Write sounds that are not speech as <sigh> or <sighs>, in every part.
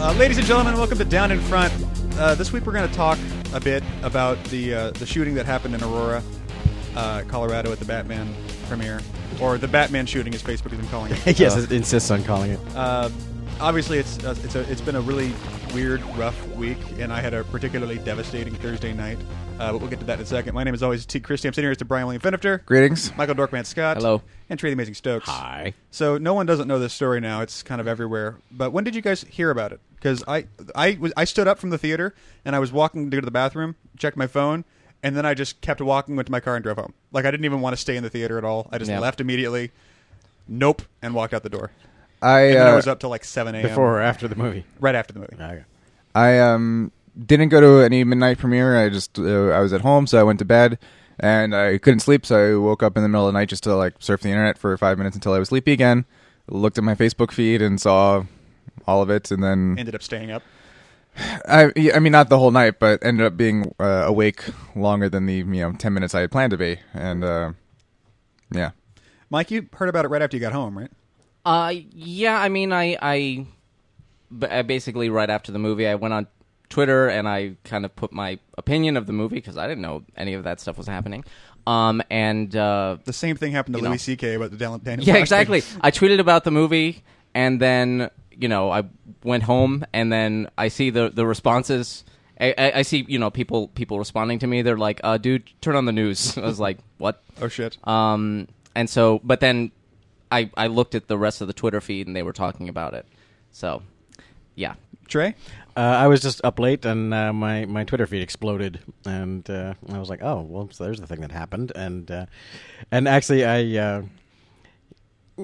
Uh, ladies and gentlemen, welcome to Down in Front. Uh, this week we're going to talk a bit about the uh, the shooting that happened in Aurora, uh, Colorado, at the Batman premiere, or the Batman shooting, as Facebook has been calling it. <laughs> yes, Uh, it insists on calling it. Obviously, it's uh, it's a, it's been a really weird, rough week, and I had a particularly devastating Thursday night. Uh, but we'll get to that in a second. My name is always T. Chrystie. I'm sitting here with Brian William Finifter, Greetings. Michael Dorkman Scott, Hello. and Trey the Amazing Stokes. Hi. So no one doesn't know this story now. It's kind of everywhere. But when did you guys hear about it? Because I I was I stood up from the theater and I was walking to go to the bathroom, checked my phone, and then I just kept walking, went to my car, and drove home. Like I didn't even want to stay in the theater at all. I just Yeah. left immediately. Nope, and walked out the door. I And then I uh, was up till like seven a.m. Before or after the movie? right after the movie. Okay. I um didn't go to any midnight premiere. I just uh, I was at home, so I went to bed, and I couldn't sleep, so I woke up in the middle of the night just to like surf the internet for five minutes until I was sleepy again. Looked at my Facebook feed and saw all of it, and then Ended up staying up. <sighs> I I mean not the whole night, but ended up being uh, awake longer than the you know ten minutes I had planned to be, and uh, yeah. Mike, you heard about it right after you got home, right? Uh, yeah. I mean, I I basically right after the movie, I went on Twitter and I kind of put my opinion of the movie because I didn't know any of that stuff was happening. Um, and uh, The same thing happened to You know. Louis C.K. about the Daniel. Daniel yeah, exactly. I tweeted about the movie, and then you know I went home, and then I see the the responses. I, I, I see you know people people responding to me. They're like, uh, "Dude, turn on the news." <laughs> I was like, "What?" Oh shit. Um, and so, but then I I looked at the rest of the Twitter feed, and they were talking about it. So, yeah, Trey. Uh, I was just up late, and uh, my my Twitter feed exploded, and uh, I was like, "Oh, well, so there's the thing that happened." And uh, and actually, I, uh,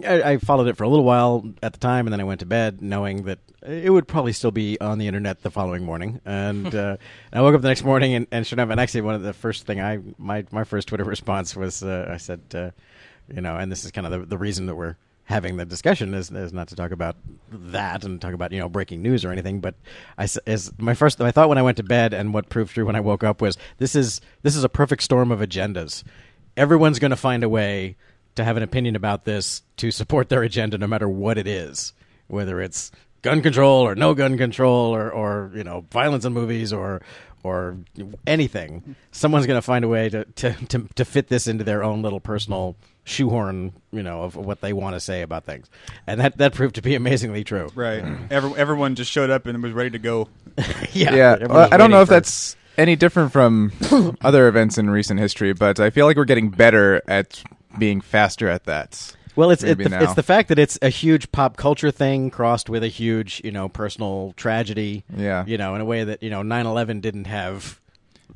I I followed it for a little while at the time, and then I went to bed knowing that it would probably still be on the internet the following morning. And <laughs> uh, I woke up the next morning, and, and sure enough, and actually, one of the first thing I my my first Twitter <laughs> response was uh, I said, uh, you know, and this is kind of the, the reason that we're having the discussion is, is not to talk about that and talk about you know breaking news or anything but i is my first my thought when i went to bed and what proved true when i woke up was this is this is a perfect storm of agendas. Everyone's going to find a way to have an opinion about this to support their agenda no matter what it is whether it's gun control or no gun control or or you know violence in movies or or anything. Someone's going to find a way to, to, to, to fit this into their own little personal shoehorn you know of what they want to say about things and that that proved to be amazingly true Right. Every, everyone just showed up and was ready to go. <laughs> yeah yeah, well, I don't know if for- that's any different from <coughs> other events in recent history, but I feel like we're getting better at being faster at that. Well, it's it, the, it's the fact that it's a huge pop culture thing crossed with a huge, you know, personal tragedy. Yeah. You know, in a way that you know 9/11 didn't have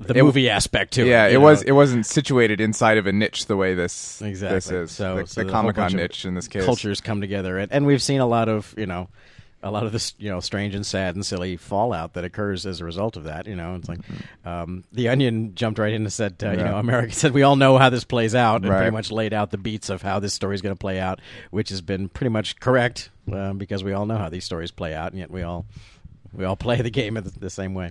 the It- movie aspect to it. yeah, you it know. was. It wasn't situated inside of a niche the way this exactly this is. so the, so the a Comic Con niche in this case. Cultures come together, and, and we've seen a lot of you know. A lot of this, you know, strange and sad and silly fallout that occurs as a result of that. You know, it's like um, the Onion jumped right in and said, uh, you Mm-hmm. Know, America said we all know how this plays out, and Right. pretty much laid out the beats of how this story is going to play out, which has been pretty much correct um, because we all know how these stories play out, and yet we all we all <laughs> play the game the, the same way.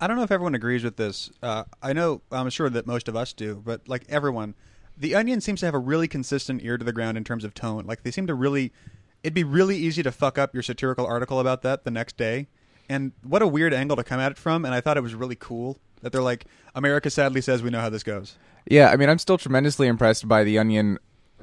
I don't know if everyone agrees with this. Uh, I know, I'm sure that most of us do, but like everyone, The Onion seems to have a really consistent ear to the ground in terms of tone. Like they seem to really, it'd be really easy to fuck up your satirical article about that the next day. And what a weird angle to come at it from. And I thought it was really cool that they're like, America sadly says we know how this goes. Yeah, I mean, I'm still tremendously impressed by the Onion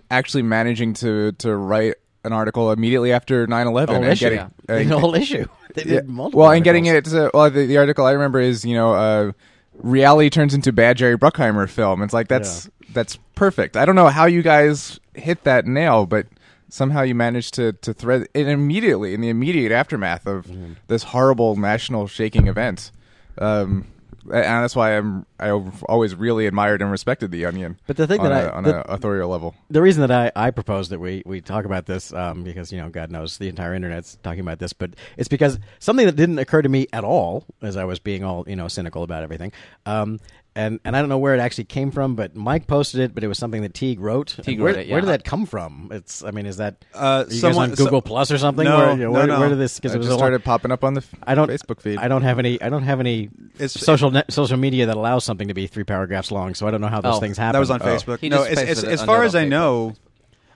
actually managing to to write an article immediately after 9/11 whole and issue. getting <laughs> The and- whole issue. <laughs> They yeah, did multiple well, and getting it. To, well, the, the article I remember is you know, uh, reality turns into bad Jerry Bruckheimer film. It's like that's that's perfect. I don't know how you guys hit that nail, but somehow you managed to to thread it immediately in the immediate aftermath of Mm-hmm. this horrible national shaking event. Um, and that's why I'm I always really admired and respected the Onion. But the thing on that a, I- on the- a authorial level. the reason that I, I propose that we, we talk about this um, because you know God knows the entire internet's talking about this, but it's because something that didn't occur to me at all as I was being all you know cynical about everything, um, and and I don't know where it actually came from, but Mike posted it, but it was something that Teague wrote. Teague where, wrote it, Where did that come from? It's I mean, is that Uh, are you someone- guys on Google so- Plus or something? No, where, you know, no, where, no. where did this? Because It it was just a long- started popping up on the f- I don't Facebook feed. I don't have any. I don't have any It's- social net, social media that allows something to be three paragraphs long. So I don't know how those Oh, things happen. That was on Oh. Facebook. He no, just as, as, as far as I Facebook.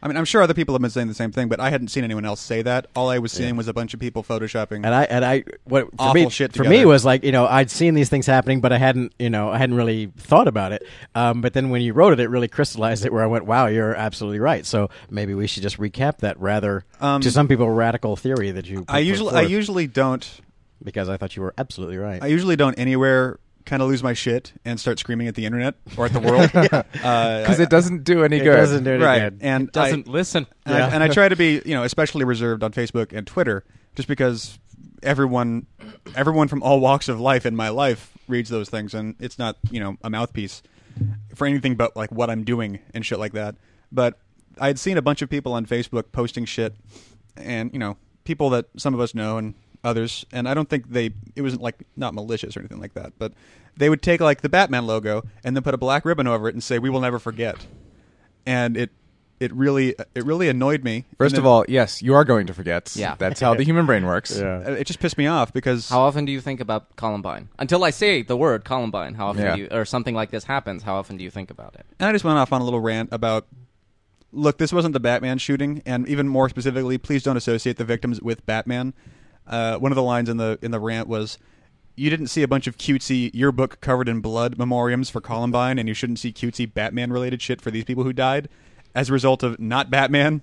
I mean, I'm sure other people have been saying the same thing, but I hadn't seen anyone else say that. All I was seeing was a bunch of people photoshopping. And I and I what for Awful me shit for me was like you know I'd seen these things happening, but I hadn't you know I hadn't really thought about it. Um, but then when you wrote it, it really crystallized it. Where I went, wow, you're absolutely right. So maybe we should just recap that rather Um, to some people radical theory that you. I usually, I usually don't. because I thought you were absolutely right. I usually don't anywhere kind of lose my shit and start screaming at the internet or at the world <laughs> because uh, because it doesn't do any it good. doesn't do any right. good. And Doesn't I, listen. and, Yeah. I, and I try to be, <laughs> you know, especially reserved on Facebook and Twitter, just because everyone, everyone from all walks of life in my life reads those things, and it's not, you know, a mouthpiece for anything but like what I'm doing and shit like that. But I had seen a bunch of people on Facebook posting shit, and you know, people that some of us know and others, and I don't think they, it wasn't like not malicious or anything like that, but they would take like the Batman logo and then put a black ribbon over it and say, "We will never forget," and it. It really, it really annoyed me. First And of then- all, yes, you are going to forget. Yeah. that's how the <laughs> human brain works. yeah. Uh, it just pissed me off because How often do you think about Columbine? Until I say the word Columbine, how often Yeah. do you, or something like this happens, how often do you think about it? and I just went off on a little rant about look, this wasn't the Batman shooting, and even more specifically, please don't associate the victims with Batman. Uh, one of the lines in the in the rant was, "You didn't see a bunch of cutesy yearbook covered in blood memoriams for Columbine, and you shouldn't see cutesy Batman related shit for these people who died as a result of not Batman.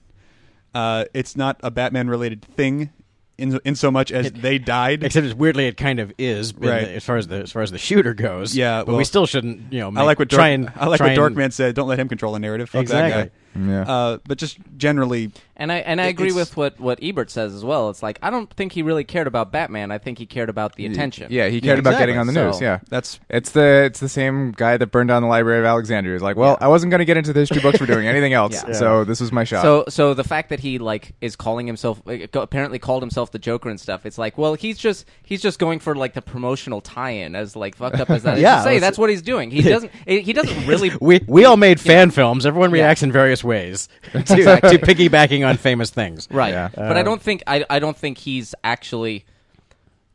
Uh, it's not a Batman related thing." In, in so much as they died, Except it's weirdly, it kind of is Right. the- as far as the as far as the shooter goes. Yeah, but well- we still shouldn't. You know, I like what Dork, try and I like what and- Dorkman said. Don't let him control the narrative. Fuck Exactly. that Yeah. Uh, but just generally, And I and I agree it's- with what, what Ebert says as well. It's like I don't think he really cared about Batman. I think he cared about the attention. Yeah, he cared Yeah, about exactly. getting on the So- news. Yeah, that's it's the it's the same guy that burned down the Library of Alexandria. He's like, well, I wasn't going to get into the history books for doing <laughs> anything else, Yeah. so this was my shot. So so the fact that he like is calling himself like, apparently called himself the Joker and stuff. It's like well he's just he's just going for like the promotional tie-in as like fucked up as that is <laughs> Yeah, to say. it's- That's what he's doing. He <laughs> doesn't he doesn't really. We we all made fan films. Everyone reacts in various ways <laughs> to, to piggybacking on famous things. Right. Yeah. But I don't think I I don't think he's actually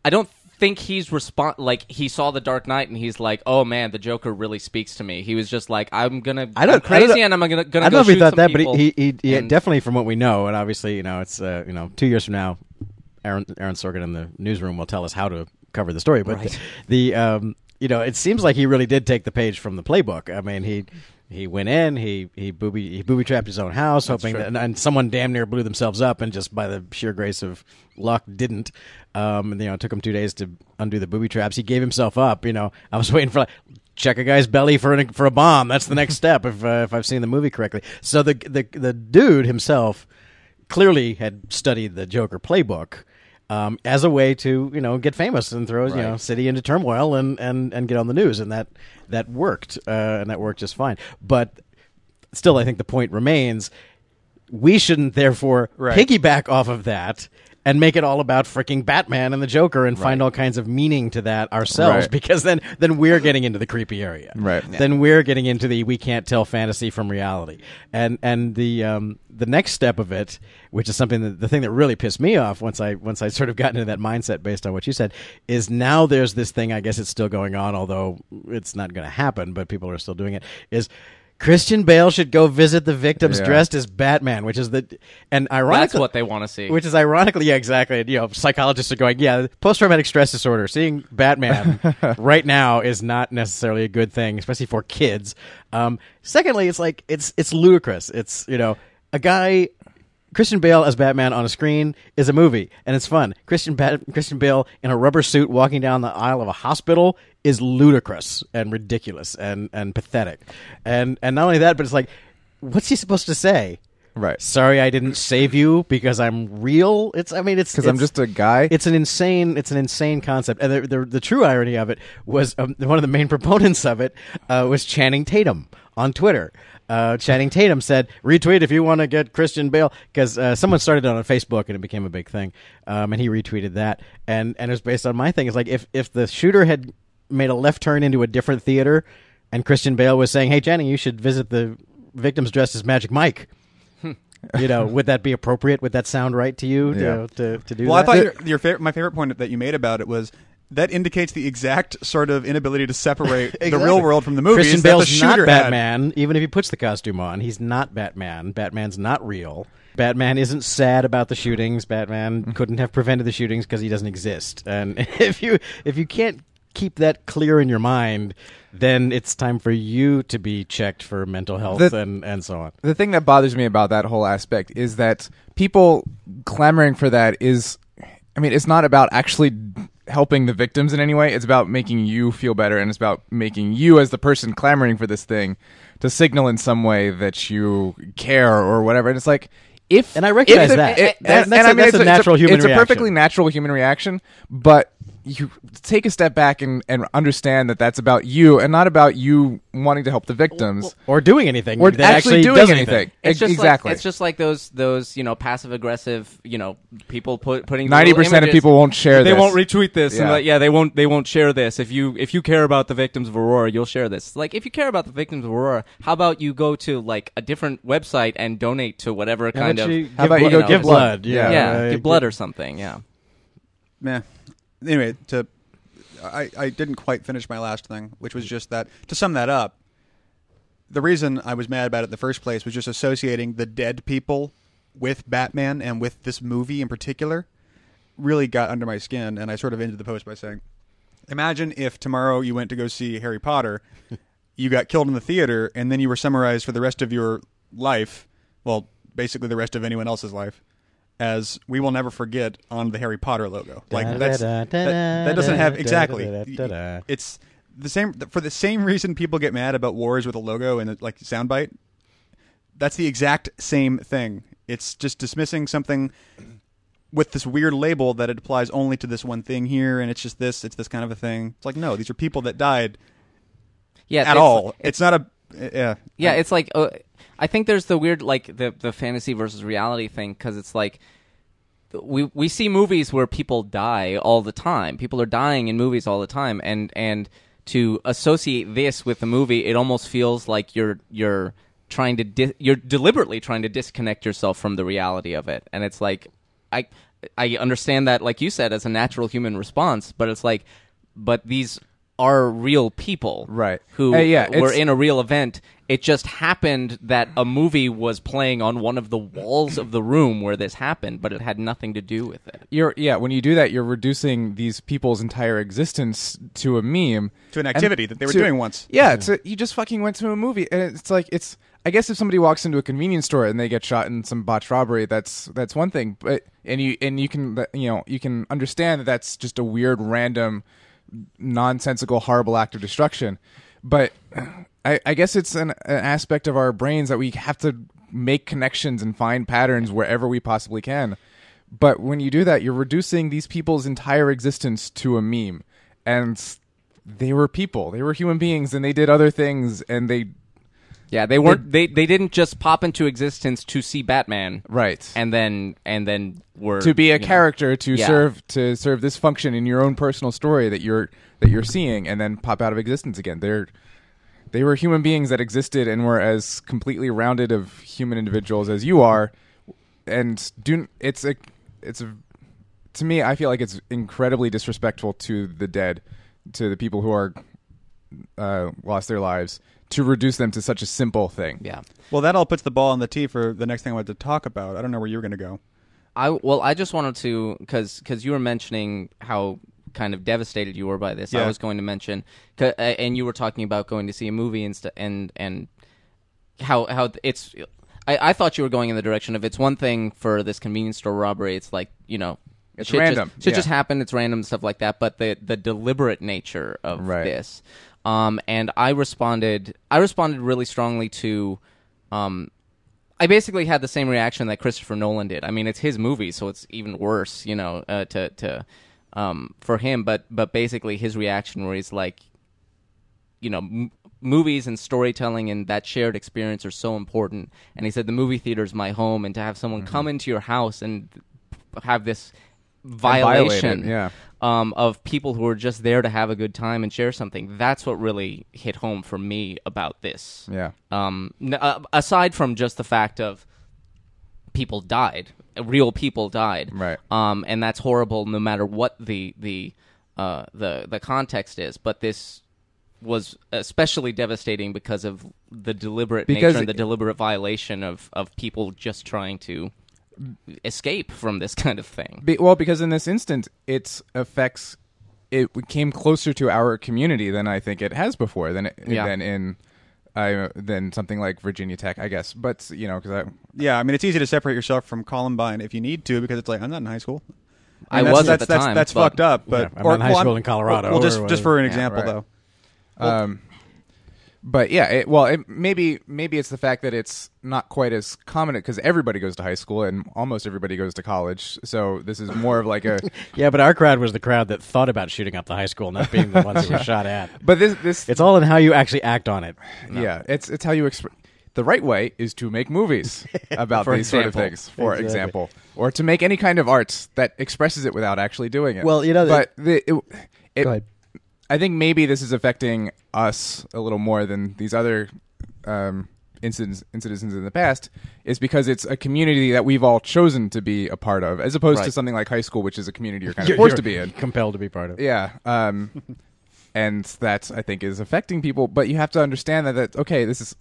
I don't think he's respond like he saw the Dark Knight and he's like, "Oh man, the Joker really speaks to me." He was just like, "I'm going to I don't I'm crazy I don't, and I'm going to going I don't go know if he thought that, but he, he, he and- definitely, from what we know, and obviously, you know, it's uh, you know, two years from now, Aaron Aaron Sorkin in the newsroom will tell us how to cover the story. But Right. <laughs> the um, you know, it seems like he really did take the page from the playbook. I mean, he. He went in. He he booby he booby trapped his own house, hoping true. that, and, and someone damn near blew themselves up, and just by the sheer grace of luck, didn't. Um, and you know, it took him two days to undo the booby traps. He gave himself up. You know, I was <laughs> waiting for like, check a guy's belly for an, for a bomb. That's the next <laughs> step if uh, if I've seen the movie correctly. So the the the dude himself clearly had studied the Joker playbook um, as a way to you know get famous and throw you know city into turmoil and, and, and get on the news, and that that worked, uh, and that worked just fine. But still, I think the point remains: we shouldn't therefore Right. piggyback off of that. And make it all about freaking Batman and the Joker, and find all kinds of meaning to that ourselves, Right. because then then we're getting into the creepy area Right. then we're getting into the we can't tell fantasy from reality. And and the um, the next step of it, which is something that the thing that really pissed me off once I once I sort of got into that mindset based on what you said, is now there's this thing. I guess it's still going on, although it's not going to happen, but people are still doing it. Is Christian Bale should go visit the victims Yeah. dressed as Batman, which is the and ironically That's what they want to see. which is ironically, yeah, exactly. You know, psychologists are going, yeah, post traumatic stress disorder. Seeing Batman <laughs> right now is not necessarily a good thing, especially for kids. Um, secondly, it's like it's it's ludicrous. It's you know a guy. Christian Bale as Batman on a screen is a movie, and it's fun. Christian Bat- Christian Bale in a rubber suit walking down the aisle of a hospital is ludicrous and ridiculous and, and pathetic. And and not only that, but it's like, what's he supposed to say? Right. sorry I didn't save you because I'm real. It's I mean it's because I'm just a guy. it's an insane it's an insane concept and the the, the true irony of it was um, one of the main proponents of it uh, was Channing Tatum on Twitter. Uh, Channing Tatum said, "Retweet if you want to get Christian Bale," because uh, someone started it on Facebook and it became a big thing, um, and he retweeted that, and and it was based on my thing. It's like if if the shooter had made a left turn into a different theater, and Christian Bale was saying, "Hey, Channing, you should visit the victims dressed as Magic Mike." <laughs> you know, would that be appropriate? Would that sound right to you to Yeah. to, to do Well, I thought your, your favorite, my favorite point that you made about it was that indicates the exact sort of inability to separate <laughs> the real world from the movies Christian that Bale's the shooter not had. Batman, even if he puts the costume on. He's not Batman. Batman's not real. Batman isn't sad about the shootings. Batman mm. couldn't have prevented the shootings because he doesn't exist. And <laughs> if you if you can't keep that clear in your mind, then it's time for you to be checked for mental health The- and, and so on. the thing that bothers me about that whole aspect is that people clamoring for that is I mean, it's not about actually helping the victims in any way. It's about making you feel better and it's about making you as the person clamoring for this thing to signal in some way that you care or whatever. And it's like if And I recognize if the- that. it- That- and- that's and a- I mean, that's it's a natural it's human It's a perfectly natural human reaction, but you take a step back and, and understand that that's about you and not about you wanting to help the victims. Or doing anything. Or that actually doing does anything. It's Ex- just exactly. Like, it's just like those those you know passive aggressive you know people put putting ninety percent of people won't share. This. They this. won't retweet this. And Yeah. like, yeah, they won't. They won't share this. If you if you care about the victims of Aurora, you'll share this. Like, if you care about the victims of Aurora, how about you go to like a different website and donate to whatever How kind of How about give you blood, go give give blood? blood? Yeah, yeah, uh, give blood or something. Yeah. Meh. Anyway, to I, I didn't quite finish my last thing, which was just that to sum that up, the reason I was mad about it in the first place was just associating the dead people with Batman and with this movie in particular really got under my skin and I sort of ended the post by saying Imagine if tomorrow you went to go see Harry Potter, <laughs> you got killed in the theater, and then you were summarized for the rest of your life, well, basically the rest of anyone else's life, as "We will never forget" on the Harry Potter logo. Like that's that, that doesn't have exactly. It's the same for the same reason people get mad about wars with a logo and like soundbite. That's the exact same thing. It's just dismissing something with this weird label that it applies only to this one thing here, and it's just this. It's this kind of a thing. It's like no, these are people that died Yeah. at it's- all. It's not a yeah. Yeah, it's like uh, I think there's the weird like the the fantasy versus reality thing because it's like we we see movies where people die all the time. People are dying in movies all the time, and and to associate this with the movie, it almost feels like you're you're trying to di- you're deliberately trying to disconnect yourself from the reality of it, and it's like I I understand that like you said as a natural human response, but it's like but these are real people, Right. Who Uh, yeah, were in a real event. It just happened that a movie was playing on one of the walls of the room where this happened, but it had nothing to do with it. You're yeah. When you do that, you're reducing these people's entire existence to a meme, To an activity that they were to- doing once. Yeah, it's a, you just fucking went to a movie, and it's like it's. I guess if somebody walks into a convenience store and they get shot in some botched robbery, that's that's one thing. But and you and you can you know you can understand that that's just a weird, random, nonsensical, horrible act of destruction. But I, I guess it's an, an aspect of our brains that we have to make connections and find patterns wherever we possibly can. But when you do that, you're reducing these people's entire existence to a meme. And they were people. They were human beings and they did other things and they Yeah, they weren't. They they didn't just pop into existence to see Batman, right. and then and then were to be a you know- character to Yeah. serve to serve this function in your own personal story that you're that you're seeing and then pop out of existence again. They're they were human beings that existed and were as completely rounded of human individuals as you are and do it's a it's a to me I feel like it's incredibly disrespectful to the dead to the people who are uh, lost their lives to reduce them to such a simple thing. Yeah. Well, that all puts the ball on the tee for the next thing I wanted to talk about. I don't know where you were going to go. I well, I just wanted to because because you were mentioning how kind of devastated you were by this. I was going to mention, uh, and you were talking about going to see a movie and st- and and how how it's. I, I thought you were going in the direction of it's one thing for this convenience store robbery. It's like you know. It's shit random, Just, shit yeah. just happened. It's random stuff like that. But the the deliberate nature of Right. this, um, and I responded. I responded really strongly to, um, I basically had the same reaction that Christopher Nolan did. I mean, it's his movie, so it's even worse, you know, uh, to to um, for him. But but basically, his reaction where he's like, you know, m- movies and storytelling and that shared experience are so important. And he said the movie theater is my home, and to have someone Mm-hmm. come into your house and have this violation yeah. um, of people who are just there to have a good time and share something. That's what really hit home for me about this Yeah. um, n- uh, aside from just the fact of people died, real people died, Right. Um, and that's horrible, no matter what the the uh, the the context is, but this was especially devastating because of the deliberate Because nature and the deliberate violation of of people just trying to escape from this <laughs> kind of thing. Be, well, because in this instance, its effects it came closer to our community than I think it has before. Than it, Yeah. than in uh, than something like Virginia Tech, I guess. But you know, because I Yeah, I mean, it's easy to separate yourself from Columbine if you need to because it's like I'm not in high school. I And was that's, at the that's, time, That's but- fucked up. But Yeah, I'm or, in high well, school in Colorado Well, just just for an Yeah, example, right. though. um, but yeah, it, well, it, maybe maybe it's the fact that it's not quite as common because everybody goes to high school and almost everybody goes to college. So this is more of like a. <laughs> Yeah, but our crowd was the crowd that thought about shooting up the high school, not being the ones who were <laughs> shot at. But this this It's all in how you actually act on it. Yeah, it's it's how you exp- the right way is to make movies <laughs> about these sort of things, for Exactly. example, or to make any kind of art that expresses it without actually doing it. Well, you know, but the, it, it, Go ahead. I think maybe this is affecting us a little more than these other um, incidents incidents in the past, is because it's a community that we've all chosen to be a part of, as opposed to something like high school, which is a community you're kind of You're- forced to be in. compelled to be part of. Yeah. Um, <laughs> and that I think is affecting people. But you have to understand that, that okay, this is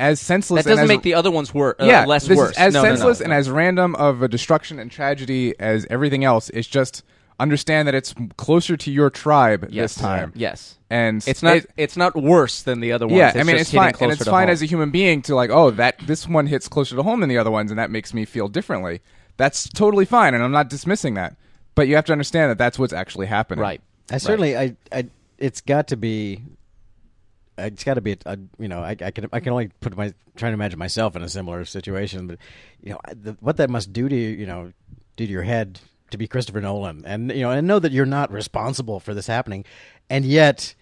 as senseless. That doesn't as, make the other ones wor- uh, yeah, less worse. As No, no, no, senseless no. and as random of a destruction and tragedy as everything else. It's just understand that it's closer to your tribe yes. this time. Yes. And It's not. it- it's not worse than the other ones. yeah, It's I mean just it's fine, and it's fine home. as a human being to like, oh, that this one hits closer to home than the other ones, and that makes me feel differently. That's totally fine, and I'm not dismissing that. But you have to understand that that's what's actually happening. right. I certainly, I, I, it's got to be, it's got to be, a, you know, I, I can, I can only put my, trying to imagine myself in a similar situation, but you know, the, what that must do to you, you know, do to your head to be Christopher Nolan, and you know, and know that you're not responsible for this happening, and yet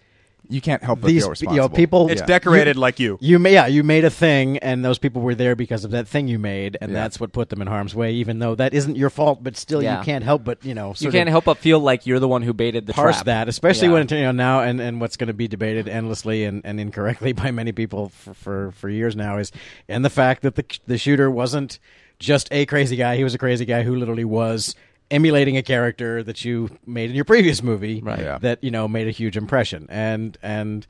You can't help but these, feel you know, people, It's Yeah. decorated like you. You may, yeah, you made a thing, and those people were there because of that thing you made, and Yeah. that's what put them in harm's way. Even though that isn't your fault, but still, Yeah. you can't help but you know, You can't of help but feel like you're the one who baited the parse trap. that, especially Yeah. when you know now, and, and what's going to be debated endlessly and, and incorrectly <laughs> by many people for, for for years now is, and the fact that the the shooter wasn't just a crazy guy; he was a crazy guy who literally was emulating a character that you made in your previous movie Right. Yeah. that you know made a huge impression and and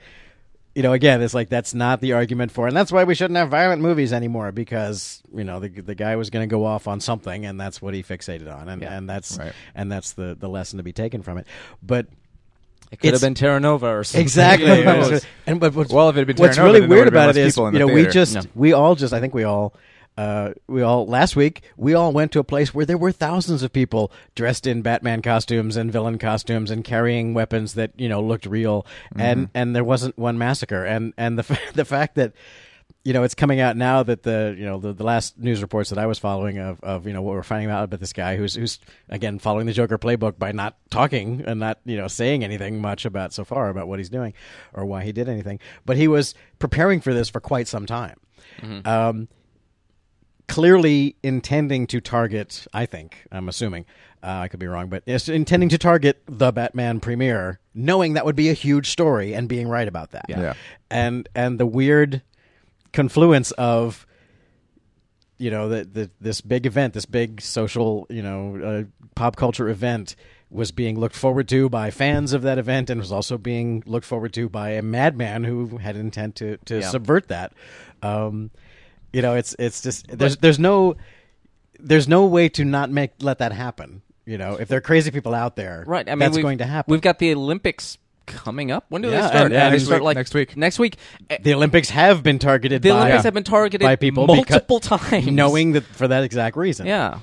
you know again it's like that's not the argument for and that's why we shouldn't have violent movies anymore because you know the the guy was going to go off on something and that's what he fixated on and Yeah. and that's Right. and that's the the lesson to be taken from it but It could It's- have been Terra Nova or something. exactly <laughs> Who knows? and but what's, Well, if it had been what's Terra Nova, really then weird would have been about it less is you the know we just No. we all just I think we all uh, we all last week we all went to a place where there were thousands of people dressed in Batman costumes and villain costumes and carrying weapons that you know looked real. And and there wasn't one massacre. And and the fa- <laughs> the fact that you know it's coming out now that the you know the, the last news reports that I was following of, of you know what we're finding out about this guy who's who's again following the Joker playbook by not talking and not you know saying anything much about so far about what he's doing or why he did anything. But he was preparing for this for quite some time. Um, clearly intending to target I think I'm assuming uh, I could be wrong but it's intending to target the Batman premiere knowing that would be a huge story and being right about that Yeah. and and the weird confluence of you know the, the this big event this big social you know uh, pop culture event was being looked forward to by fans of that event and was also being looked forward to by a madman who had intent to to Yeah. subvert that um you know it's it's just there's there's no there's no way to not make let that happen you know if there are crazy people out there Right. I mean, that's going to happen We've got the Olympics coming up. When do Yeah, they start? and- and they next start week- like next week. Next week. Eh, the Olympics have been targeted The by, Olympics have been targeted by people multiple because- times, knowing that for that exact reason Yeah.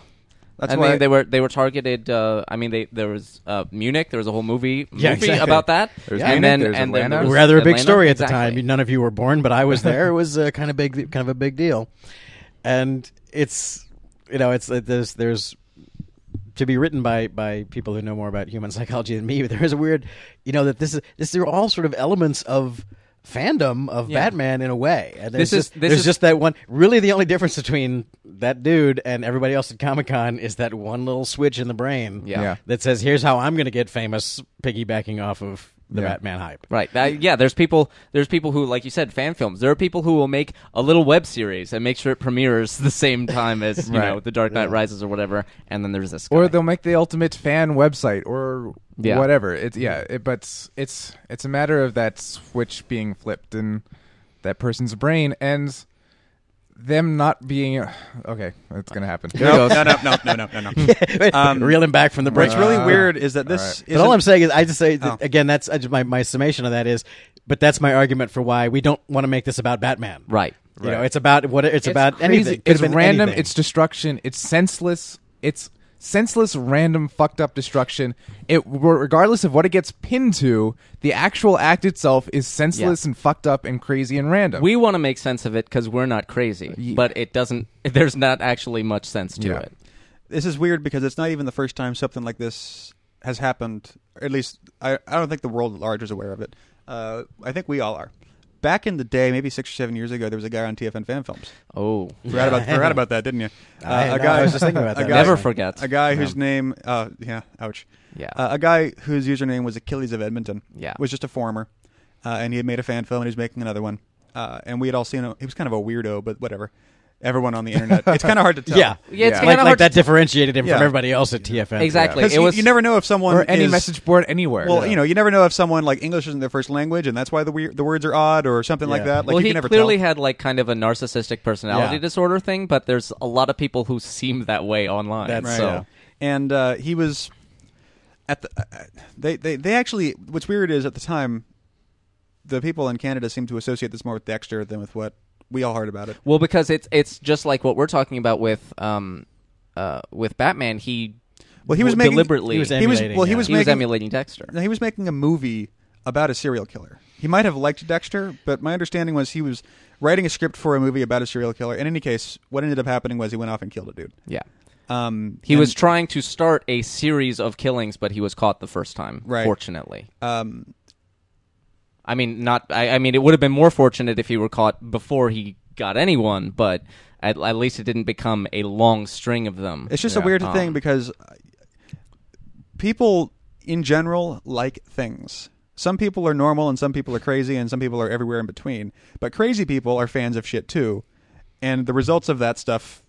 That's I why mean, they were they were targeted. Uh, I mean, they there was uh, Munich. There was a whole movie Yeah, movie exactly. about that. There's and Munich, then there's and then there was rather a big Atlanta. story at the time. None of you were born, but I was there. it was <laughs> uh, kind of big, kind of a big deal. And it's you know, it's there's there's to be written by by people who know more about human psychology than me. But there is a weird, you know, that this is this are all sort of elements of fandom of Yeah. Batman in a way. And This is- just, this there's is- just that one. Really, the only difference between that dude and everybody else at Comic Con is that one little switch in the brain. Yeah. Yeah. That says, "Here's how I'm going to get famous," piggybacking off of the Yeah. Batman hype. Right. Uh, yeah. There's people. There's people who, like you said, fan films. There are people who will make a little web series and make sure it premieres <laughs> the same time as you Right. know, The Dark Knight Rises or whatever. And then there's this. Guy. or they'll make the ultimate fan website or Yeah. whatever. It's yeah, it, but it's- it's it's a matter of that switch being flipped in that person's brain and them not being okay. It's gonna happen. No, no, no, no, no, no, no, <laughs> no. Um, Reel him back from the break. What's really Uh, weird is that this. alright. But all I'm saying is, I just say that, Oh. again. That's I just, my my summation of that is, but that's my argument for why we don't want to make this about Batman. right. You know, it's about what it- it's, about crazy. anything. It's random. anything. It's destruction. It's senseless. It's senseless, random, fucked up destruction. It regardless of what it gets pinned to, the actual act itself is senseless Yeah. and fucked up and crazy and random. We want to make sense of it because we're not crazy, Ye- but it doesn't. <laughs> There's not actually much sense to Yeah. it. this is weird because it's not even the first time something like this has happened. At least I, I don't think the world at large is aware of it. Uh, I think we all are. Back in the day, maybe six or seven years ago, there was a guy on TFN Fan Films. Oh, Forgot about <laughs> forgot about that, didn't you? Uh, I- a no, guy I was just thinking about <laughs> a that. guy- never forget. A guy whose name, uh, yeah, ouch. Yeah. Uh, a guy whose username was Achilles of Edmonton. Yeah. was just a former, uh, and he had made a fan film and he was making another one. Uh, and we had all seen him. He was kind of a weirdo, but whatever. Everyone on the internet. It's kind of hard to <laughs> tell. yeah, Yeah, it's Yeah. kinda like, hard like that to- differentiated him Yeah. from everybody else at TFN. Exactly. Because It you, was- you never know if someone or any is- message board anywhere. Well, you know, you never know if someone like English isn't their first language, and that's why the weird, the words are odd or something like Yeah. that. Like well, you he can never clearly tell. had like kind of a narcissistic personality Yeah. disorder thing, but there's a lot of people who seem that way online. That's- so yeah. and uh, he was at the. Uh, they, they they actually. What's weird is at the time, the people in Canada seemed to associate this more with Dexter than with what we all heard about it. Well, because it's it's just like what we're talking about with um uh with Batman. He Well, he was w- making deliberately he was He was emulating, well. He yeah. was he was emulating Dexter. No, he was making a movie about a serial killer. He might have liked Dexter, but my understanding was he was writing a script for a movie about a serial killer. In any case, what ended up happening was he went off and killed a dude. Yeah. Um, He and, was trying to start a series of killings, but he was caught the first time. Right. Fortunately, Um, I mean, not. I, I mean, it would have been more fortunate if he were caught before he got anyone, but at, at least it didn't become a long string of them. it's just a weird Um, thing because people in general like things. Some people are normal and some people are crazy and some people are everywhere in between. But crazy people are fans of shit too. And the results of that stuff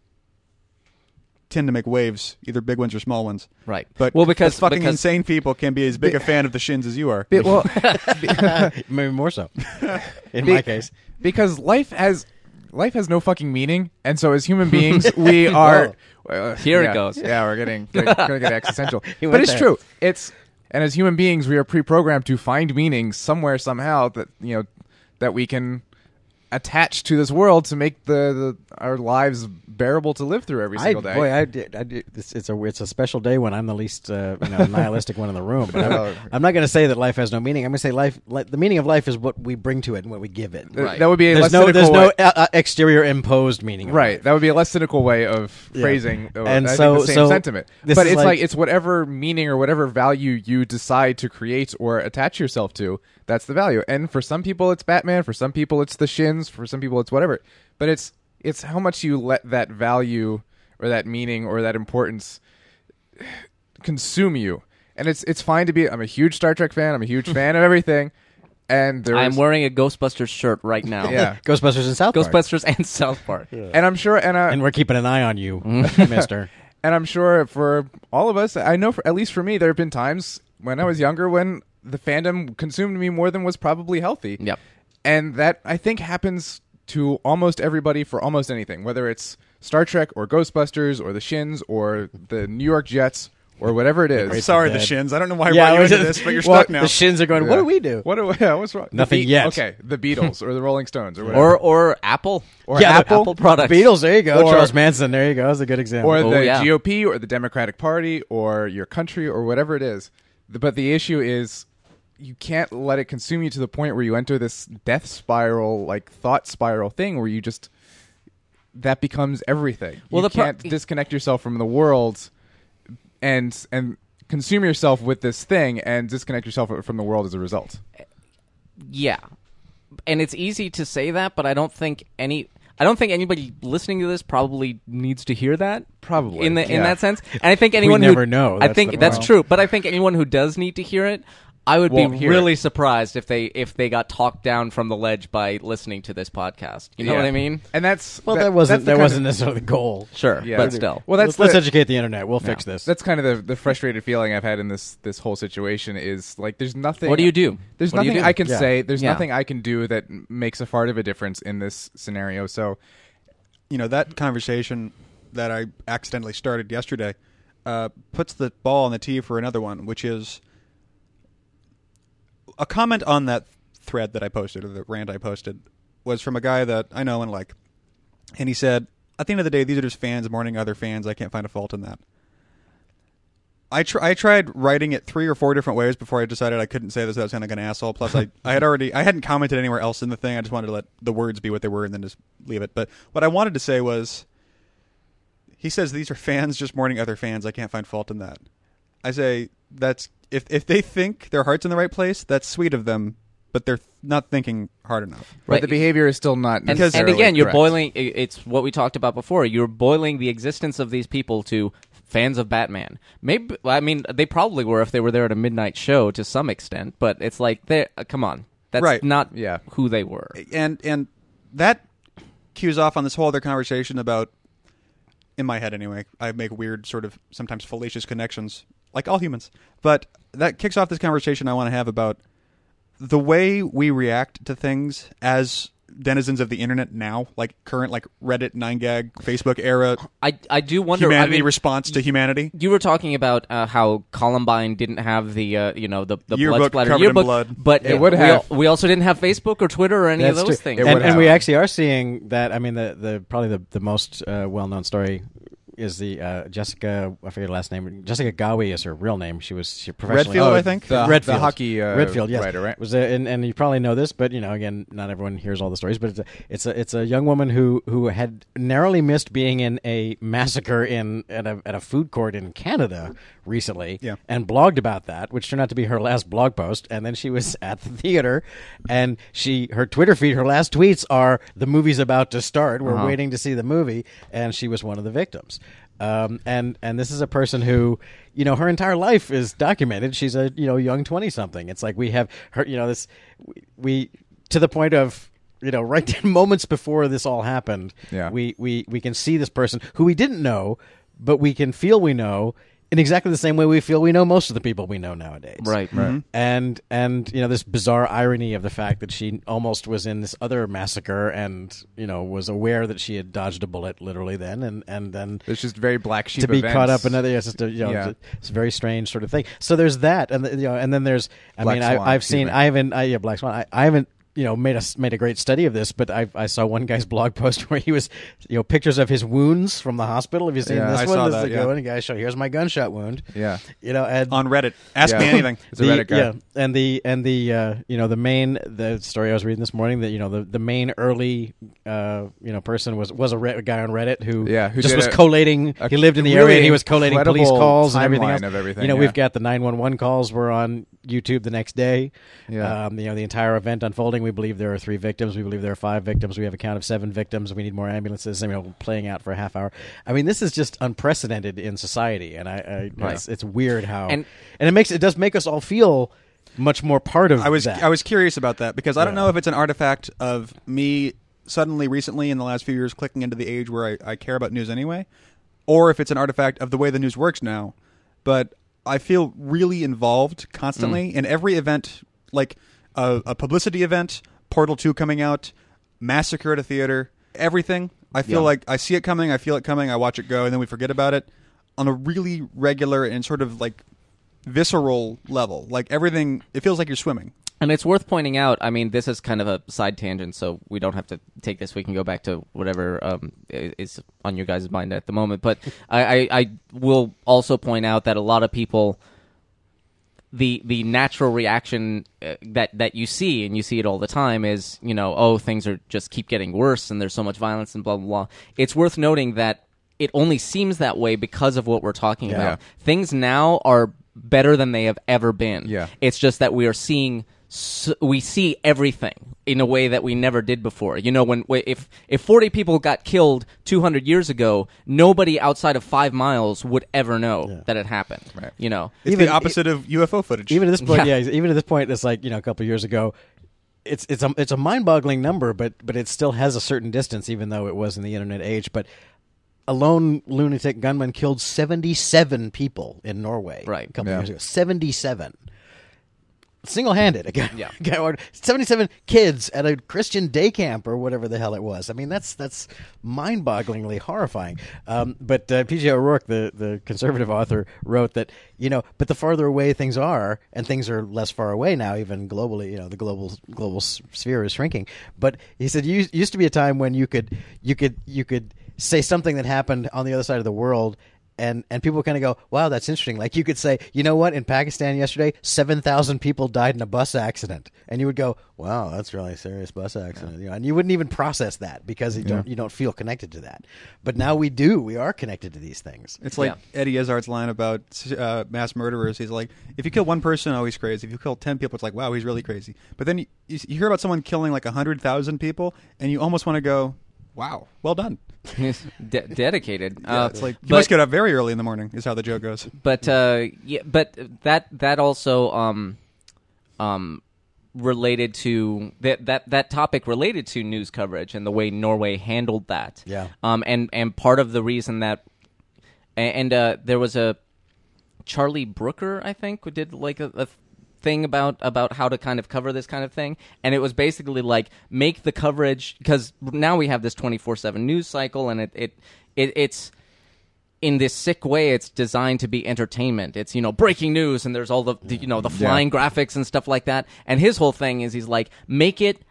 tend to make waves, either big ones or small ones. Right. But well, because the fucking because, insane people can be as big a fan of the shins as you are. Be- well, <laughs> maybe more so. <laughs> In Be- my case, because life has life has no fucking meaning, and so as human <laughs> beings, we are. uh, Here it goes. Yeah, we're getting getting- gonna get existential, but it's there. true. It's and as human beings, we are pre-programmed to find meaning somewhere somehow that you know that we can attach to this world to make the, the our lives bearable to live through every I, single day. boy, I did. I did it's, it's a it's a special day when I'm the least uh, you know, <laughs> nihilistic one in the room. But. I'm, I'm not going to say that life has no meaning. I'm going to say life. Li- the meaning of life is what we bring to it and what we give it. Right. That would be a There's less no there's cynical no way- uh, uh, exterior imposed meaning. Of Right, life. that would be a less cynical way of phrasing. uh, And I so- think the same so sentiment. But it's like, like- it's whatever meaning or whatever value you decide to create or attach yourself to. That's the value. And for some people, it's Batman. For some people, it's the Shins. For some people, it's whatever. But it's it's how much you let that value or that meaning or that importance <sighs> consume you. And it's it's fine to be. I'm a huge Star Trek fan. I'm a huge <laughs> fan of everything. And there I'm is- wearing a Ghostbusters shirt right now. yeah. <laughs> Ghostbusters and South Park. Ghostbusters and South Park. And I'm sure. And I, and we're keeping an eye on you, Mm-hmm. <laughs> Mister. and I'm sure for all of us, I know for at least for me, there have been times when I was younger when the fandom consumed me more than was probably healthy. Yep. And that I think happens to almost everybody for almost anything, whether it's Star Trek or Ghostbusters or the Shins or the New York Jets or whatever it is. Sorry, Dead. the shins. I don't know why I Yeah, brought you it into just- this, but you're well, stuck now. The shins are going. What do we do? What do <laughs> yeah, what's wrong? Nothing Be- yet. Okay, the Beatles or the Rolling Stones or whatever. Or or Apple. Or yeah, Apple. Apple products. Beatles. There you go. Or- Charles Manson. There you go. That's a good example. or Oh, the yeah. GOP or the Democratic Party or your country or whatever it is. But the issue is you can't let it consume you to the point where you enter this death spiral, like thought spiral thing where you just that becomes everything. Well, you can't disconnect yourself from the world and and consume yourself with this thing and disconnect yourself from the world as a result. Yeah, and it's easy to say that, but I don't think any. I don't think anybody listening to this probably needs to hear that. Probably, in the in that sense, and I think anyone never who, know. I That's think the that's true, but I think anyone who does need to hear it, I would won't be really it. surprised if they if they got talked down from the ledge by listening to this podcast. You know what I mean? And that's Well, that, that, wasn't that's the that wasn't of- necessarily the goal. Sure, Yeah. but still. Well, that's let's, let's the- educate the internet. We'll fix this. That's kind of the, the frustrated feeling I've had in this this whole situation is like there's nothing. What do you do? There's What do you nothing do? I can Yeah. say. There's Yeah. nothing I can do that m- makes a fart of a difference in this scenario. So you know that conversation that I accidentally started yesterday uh, puts the ball on the tee for another one, which is a comment on that thread that I posted or the rant I posted was from a guy that I know and like, and he said, "At the end of the day, these are just fans mourning other fans. I can't find a fault in that." I tr- I tried writing it three or four different ways before I decided I couldn't say this without sounding like an asshole. Plus, I, I had already I hadn't commented anywhere else in the thing. I just wanted to let the words be what they were and then just leave it. But what I wanted to say was, he says these are fans just mourning other fans. I can't find fault in that. I say that's if if they think their heart's in the right place, that's sweet of them, but they're not thinking hard enough. but Right. the behavior is still not And, necessarily and again, you're correct. boiling. It's what we talked about before. You're boiling the existence of these people to fans of Batman. Maybe I mean they probably were if they were there at a midnight show to some extent. But it's like they uh, come on, that's Right. not Yeah. who they were. and and that cues off on this whole other conversation about in my head anyway i make weird sort of sometimes fallacious connections like all humans but that kicks off this conversation i want to have about the way we react to things as denizens of the internet now like current like reddit 9gag facebook era I I do wonder. humanity I mean, response to humanity You were talking about uh, how Columbine didn't have the uh, you know the the blood Yearbook splatter covered in yearbook, blood. but It would have. al- We, also didn't have Facebook or Twitter or any That's of those true. things. And, and we actually are seeing that. I mean, the, the probably the, the most uh, well known story is the uh, Jessica. I forget her last name. Jessica Ghawi is her real name. She was she professionally. Redfield, Oh, I think? the, Redfield, the hockey uh, Redfield, yes, writer, right? Was a, and, and you probably know this, but you know, again, not everyone hears all the stories. But it's a it's a, it's a young woman who who had narrowly missed being in a massacre in at a at a food court in Canada recently, Yeah. and blogged about that, which turned out to be her last blog post. And then she was <laughs> at the theater, and she her Twitter feed, her last tweets are the movie's about to start. We're waiting to see the movie, and she was one of the victims. Um, and and this is a person who, you know, her entire life is documented. She's a you know young twenty something. It's like we have her, you know, this we, we to the point of you know <laughs> right moments before this all happened. Yeah. we we we can see this person who we didn't know, but we can feel we know in exactly the same way we feel we know most of the people we know nowadays. right, right. Mm-hmm. And and you know this bizarre irony of the fact that she almost was in this other massacre and you know was aware that she had dodged a bullet literally then and and then It's just very black sheep to be events. caught up in another it's just a, you know Yeah. it's, a, it's a very strange sort of thing so there's that and the, you know and then there's i Black mean Swan, I, i've seen i haven't I, yeah black swan I, I haven't you know made a s- made a great study of this but i i saw one guy's <laughs> blog post where he was you know pictures of his wounds from the hospital have you seen Yeah, this I one saw this that, is a yeah. good one guy show here's my gunshot wound Yeah. you know and on reddit ask Yeah. me anything <laughs> It's a the- Reddit guy. Yeah, and the and the uh, you know the main the story I was reading this morning that you know the, the main early uh, you know person was was a, Red, a guy on Reddit who Yeah, who just was a- collating. a He lived in the really area and he was collating police calls and everything timeline else. of everything, You know, yeah. we've got the nine one one calls were on YouTube the next day. Yeah. Um, you know the entire event unfolding. We believe there are three victims. We believe there are five victims. We have a count of seven victims. We need more ambulances. You know, playing out for a half hour. I mean, this is just unprecedented in society, and I, I Right. it's, it's weird how And- and it makes it does make us all feel much more part of I was that. I was curious about that because I don't Yeah. know if it's an artifact of me suddenly recently in the last few years clicking into the age where I, I care about news anyway, or if it's an artifact of the way the news works now. But I feel really involved constantly mm. in every event, like a, a publicity event, Portal Two coming out, massacre at a theater, everything. I feel Yeah. like I see it coming, I feel it coming, I watch it go, and then we forget about it on a really regular and sort of like visceral level. Like everything, it feels like you're swimming. And it's worth pointing out. I mean, this is kind of a side tangent, so we don't have to take this. We can go back to whatever um, is on your guys' mind at the moment. But <laughs> I, I, I will also point out that a lot of people, the the natural reaction uh, that that you see, and you see it all the time, is you know, oh, things are just keep getting worse, and there's so much violence, and blah blah blah. It's worth noting that it only seems that way because of what we're talking Yeah. about. Things now are better than they have ever been. Yeah. It's just that we are seeing s we see everything in a way that we never did before. You know, when if if 40 people got killed 200 years ago, nobody outside of 5 miles would ever know that it happened. Right. You know. It's Even- the opposite of UFO footage. even at this point, <laughs> Yeah. yeah. even at this point, it's like you know a couple of years ago. It's it's a it's a mind boggling number, but but it still has a certain distance, even though it was in the internet age. But a lone lunatic gunman killed seventy seven people in Norway, Right. A couple Yeah. years ago, seventy seven. Single handed, a guy, Yeah. <laughs> guy ordered seventy seven kids at a Christian day camp or whatever the hell it was. I mean, that's that's mind bogglingly horrifying. Um, but uh, P.J. O'Rourke, the the conservative author, wrote that you know, but the farther away things are, and things are less far away now, even globally, you know, the global global sphere is shrinking. But he said, "You used to be a time when you could you could you could say something that happened on the other side of the world." And and people kind of go, "Wow, that's interesting." Like you could say, "You know what? In Pakistan yesterday, seven thousand people died in a bus accident," and you would go, "Wow, that's really a serious bus accident." You know, and you wouldn't even process that because you don't you don't feel connected to that. But now we do. We are connected to these things. It's like Eddie Izzard's line about uh, mass murderers. He's like, if you kill one person, oh, he's crazy. If you kill ten people, it's like, wow, he's really crazy. But then you, you, you hear about someone killing like hundred thousand people, and you almost want to go, wow, well done. De- dedicated. <laughs> Yeah, Uh, it's like you but- must get up very early in the morning. Is how the joke goes. but uh, yeah, but that that also um, um, related to that that that topic related to news coverage and the way Norway handled that. Yeah. Um, and and part of the reason that, a- and uh, there was a Charlie Brooker, I think, who did like a, a thing about about how to kind of cover this kind of thing, and it was basically like make the coverage because now we have this twenty four seven news cycle, and it it, it it's in this sick way it's designed to be entertainment. It's you know breaking news and there's all the, the you know the flying graphics and stuff like that. And his whole thing is he's like make it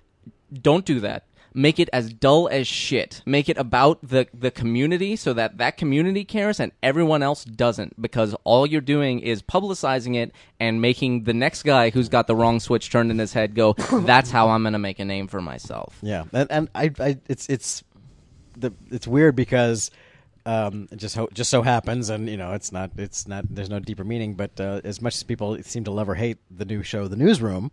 don't do that make it as dull as shit make it about the the community so that that community cares and everyone else doesn't because all you're doing is publicizing it and making the next guy who's got the wrong switch turned in his head go <laughs> that's how i'm going to make a name for myself Yeah, and, and I, I, it's it's the it's weird because um, it just ho- just so happens, and you know, it's not it's not there's no deeper meaning. But uh, as much as people seem to love or hate the new show, The Newsroom,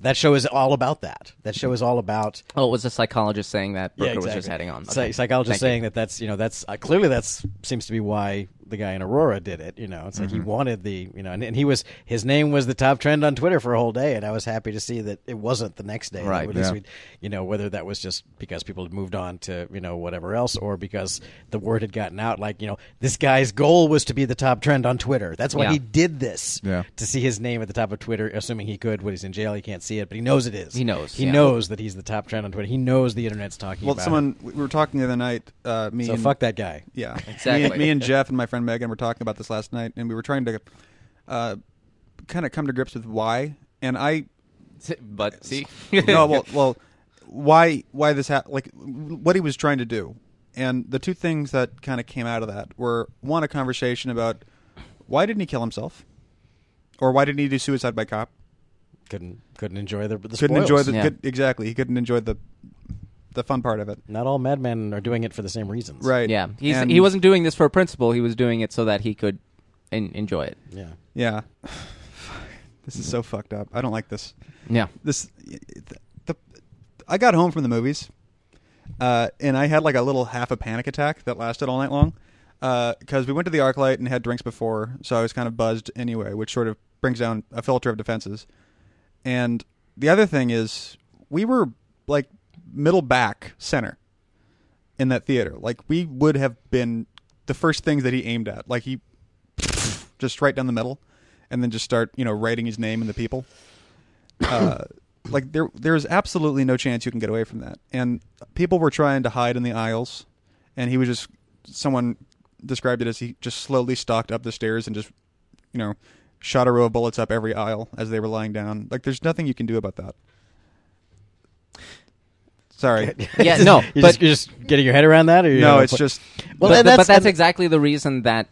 that show is all about that. That show is all about oh it was a psychologist saying that Brooker yeah, exactly. was just heading on Psy- Okay. psychologist Thank you. saying that that's you know that's uh, clearly that's seems to be why the guy in Aurora did it. You know, it's like he wanted the you know, and, and he was his name was the top trend on Twitter for a whole day, and I was happy to see that it wasn't the next day. Right. Yeah. we'd- you know, whether that was just because people had moved on to you know whatever else, or because the word had gotten out. Like you know, this guy's goal was to be the top trend on Twitter. That's why Yeah. he did this. Yeah. To see his name at the top of Twitter, assuming he could. When he's in jail, he can't see it, but he knows it is. He knows, He yeah. knows that he's the top trend on Twitter. He knows the internet's talking Well, about. someone we were talking the other night. Uh, me him. So and fuck that guy. Yeah, <laughs> Exactly. Me, me and Jeff and my friend Megan were talking about this last night, and we were trying to uh, kind of come to grips with why. And I <laughs> but see <laughs> no, well, well, <laughs> why why this happened? Like what he was trying to do, and the two things that kind of came out of that were one a conversation about why didn't he kill himself, or why didn't he do suicide by cop? Couldn't couldn't enjoy the, the couldn't enjoy the Yeah. could, exactly. He couldn't enjoy the the fun part of it. Not all madmen are doing it for the same reasons. Right. Yeah, he's, And- he wasn't doing this for a principle. He was doing it so that he could en- enjoy it. Yeah. Yeah. <sighs> this is so fucked up. I don't like this. Yeah, this the, I got home from the movies, uh, and I had like a little half a panic attack that lasted all night long. Because we went to the ArcLight and had drinks before, so I was kind of buzzed anyway, which sort of brings down a filter of defenses. And the other thing is, we were like middle back center in that theater. Like we would have been the first things that he aimed at. Like he <laughs> just right down the middle, and then just start you know writing his name in the people uh, <coughs> like there there's absolutely no chance you can get away from that. And people were trying to hide in the aisles, and he was just someone described it as he just slowly stalked up the stairs and just you know shot a row of bullets up every aisle as they were lying down. Like there's nothing you can do about that. Sorry. yeah, <laughs> no, You're, but just, you're just getting your head around that, or you no, it's put- just Well, but, and but that's- that's exactly the reason that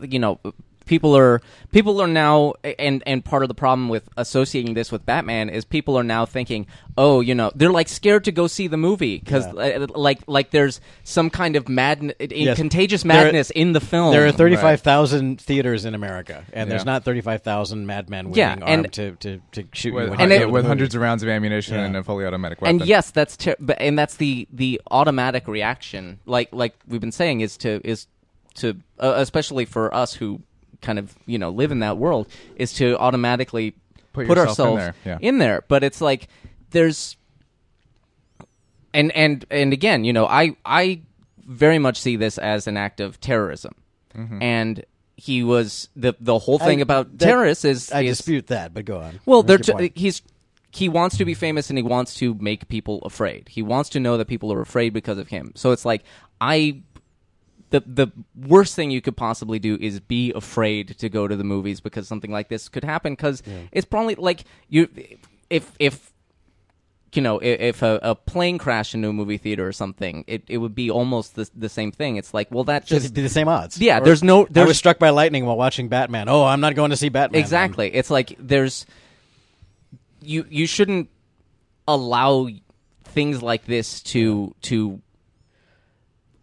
you know people are people are now and and part of the problem with associating this with Batman is people are now thinking, oh, you know, they're like scared to go see the movie because like like there's some kind of madness, Yes. contagious There are- madness in the film. There are 35,000 theaters in America, and there's not 35,000 madmen Yeah, wielding and- armed to, to, to shoot with, you. And it- with hundreds of rounds of ammunition Yeah. and a fully automatic weapon. and yes, that's ter- but and that's the the automatic reaction. Like like we've been saying is to is to uh, especially for us who kind of you know live in that world is to automatically Put put, yourself in ourselves there, yeah. in there. But it's like there's and and and again, you know, I I very much see this as an act of terrorism, Mm-hmm. and he was the the whole thing I- about that- terrorists is I is, dispute that, but go on. well, they're t- he's he wants to be famous and he wants to make people afraid. He wants to know that people are afraid because of him. So it's like I the the worst thing you could possibly do is be afraid to go to the movies because something like this could happen because it's probably like you if if you know if, if a, a plane crashed into a movie theater or something it, it would be almost the, the same thing it's like well that just be the same odds. Yeah, Or- there's no- I was struck by lightning while watching Batman. Oh, I'm not going to see Batman. Exactly. It's like there's you you shouldn't allow things like this to to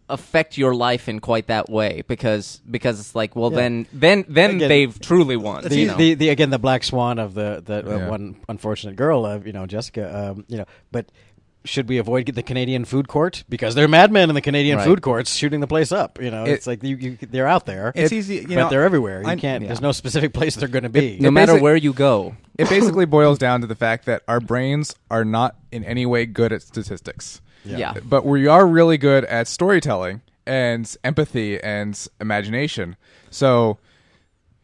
affect your life in quite that way because because it's like well Yeah. then then then Again, they've truly won. the, you know? the, the again the black swan of the the uh, Yeah. one unfortunate girl of you know Jessica um, you know but should we avoid the Canadian food court because there are madmen in the Canadian Right. food courts shooting the place up you know It- it's like you, you they're out there It's It- easy, you but know, they're everywhere you I- can't yeah. there's no specific place they're going to be no it matter basic- where you go. it basically boils down to the fact that our brains are not in any way good at statistics. Yeah. But we are really good at storytelling and empathy and imagination. So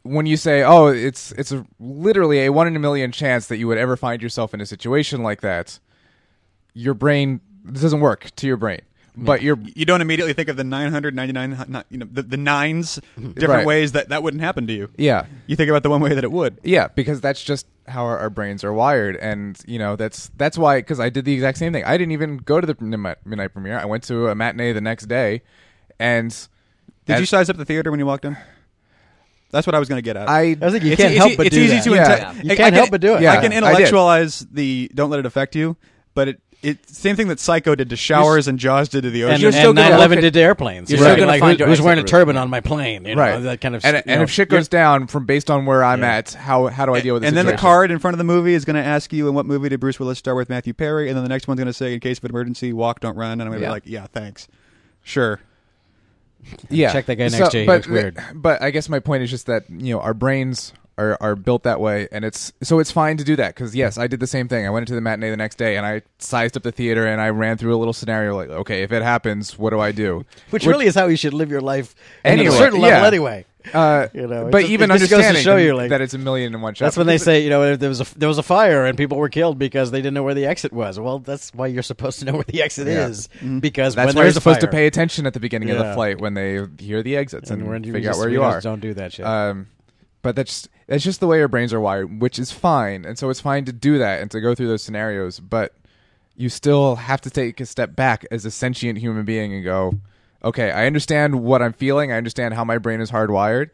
when you say, "Oh, it's it's a, literally a one in a million chance that you would ever find yourself in a situation like that," your brain this doesn't work to your brain. But your You don't immediately think of the 999, you know, the, the nines, <laughs> different Right. ways that that wouldn't happen to you. yeah, You think about the one way that it would. Yeah, because that's just how our, our brains are wired, and you know that's that's why. Because I did the exact same thing. I didn't even go to the midnight, midnight premiere. I went to a matinee the next day, and Did as- you size up the theater when you walked in? That's what I was going to get at. I I think you It's can't e- help it's, but it's do easy that. to Yeah. inte- Yeah. You I- can't I help but do it. Yeah, I can I intellectualize the don't let it affect you, but it it same thing that Psycho did to showers and Jaws did to the and, ocean. You're still and gonna 9/11 look at- did to airplanes. you're You still gonna like, find who- your who's exit wearing a route. turban on my plane? You know, right that kind of and, you and know, if shit goes down from based on where I'm Yeah. at, how how do I deal with this? and then the situation? card in front of the movie is going to ask you, in what movie did Bruce Willis star with Matthew Perry? And then the next one's going to say, in case of an emergency, walk, don't run. And I'm going to Yeah. be like, yeah, thanks. Sure. yeah, Check that guy next So- to you, he But, looks weird. But I guess my point is just that you know our brains are are built that way, and it's so it's fine to do that because yes, I did the same thing. I went into the matinee the next day, and I sized up the theater, and I ran through a little scenario like, okay, if it happens, what do I do? <laughs> which really is how you should live your life Anyway, at a certain level yeah. anyway. Uh, <laughs> You know, but it- even it just goes to understanding show you, like- that it's a million and one shot. That's when they say, you know, there was a there was a fire and people were killed because they didn't know where the exit was. Well, that's why you're supposed to know where the exit Yeah. is because That's when why you're there's a supposed to pay attention at the beginning of the flight when they hear the exits and, and when you figure out where we you just are. Don't do that shit. Um, but that's that's just the way our brains are wired, which is fine, and so it's fine to do that and to go through those scenarios. But you still have to take a step back as a sentient human being and go, okay, I understand what I'm feeling. I understand how my brain is hardwired,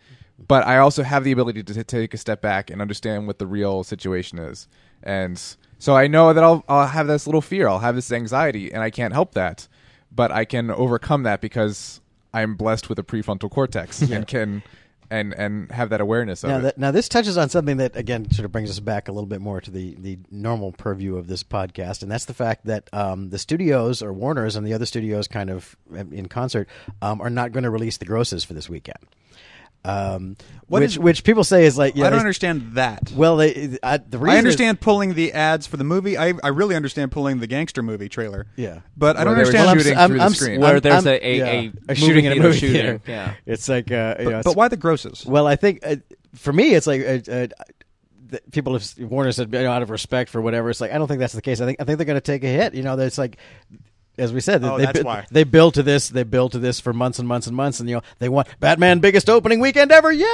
but I also have the ability to t- take a step back and understand what the real situation is. And so I know that I'll I'll have this little fear, I'll have this anxiety, and I can't help that, but I can overcome that because I'm blessed with a prefrontal cortex and can and and have that awareness of now, it. that, now this touches on something that again sort of brings us back a little bit more to the the normal purview of this podcast, and that's the fact that um, the studios or Warner's and the other studios, kind of um, in concert, um, are not going to release the grosses for this weekend. Um, What which is- which people say is like you I don't they- understand that. Well, they, I, the reason I is- understand pulling the ads for the movie. I, I really understand pulling the gangster movie trailer. Yeah. But I don't understand. Well, I'm, shooting I'm, through the I'm, screen. Where I'm- there's I'm- a- a- yeah, a movie shooting in a movie shooting, theater. yeah. it's like uh, you know, but, it's- but why the grosses? Well, I think uh, for me, it's like uh, uh, people have Warner said you know, out of respect for whatever. It's like I don't think that's the case. I think I think they're going to take a hit. You know, it's like as we said, Oh, they, that's bu- why. they build to this. They build to this for months and months and months, and you know they want Batman biggest opening weekend ever. Yay!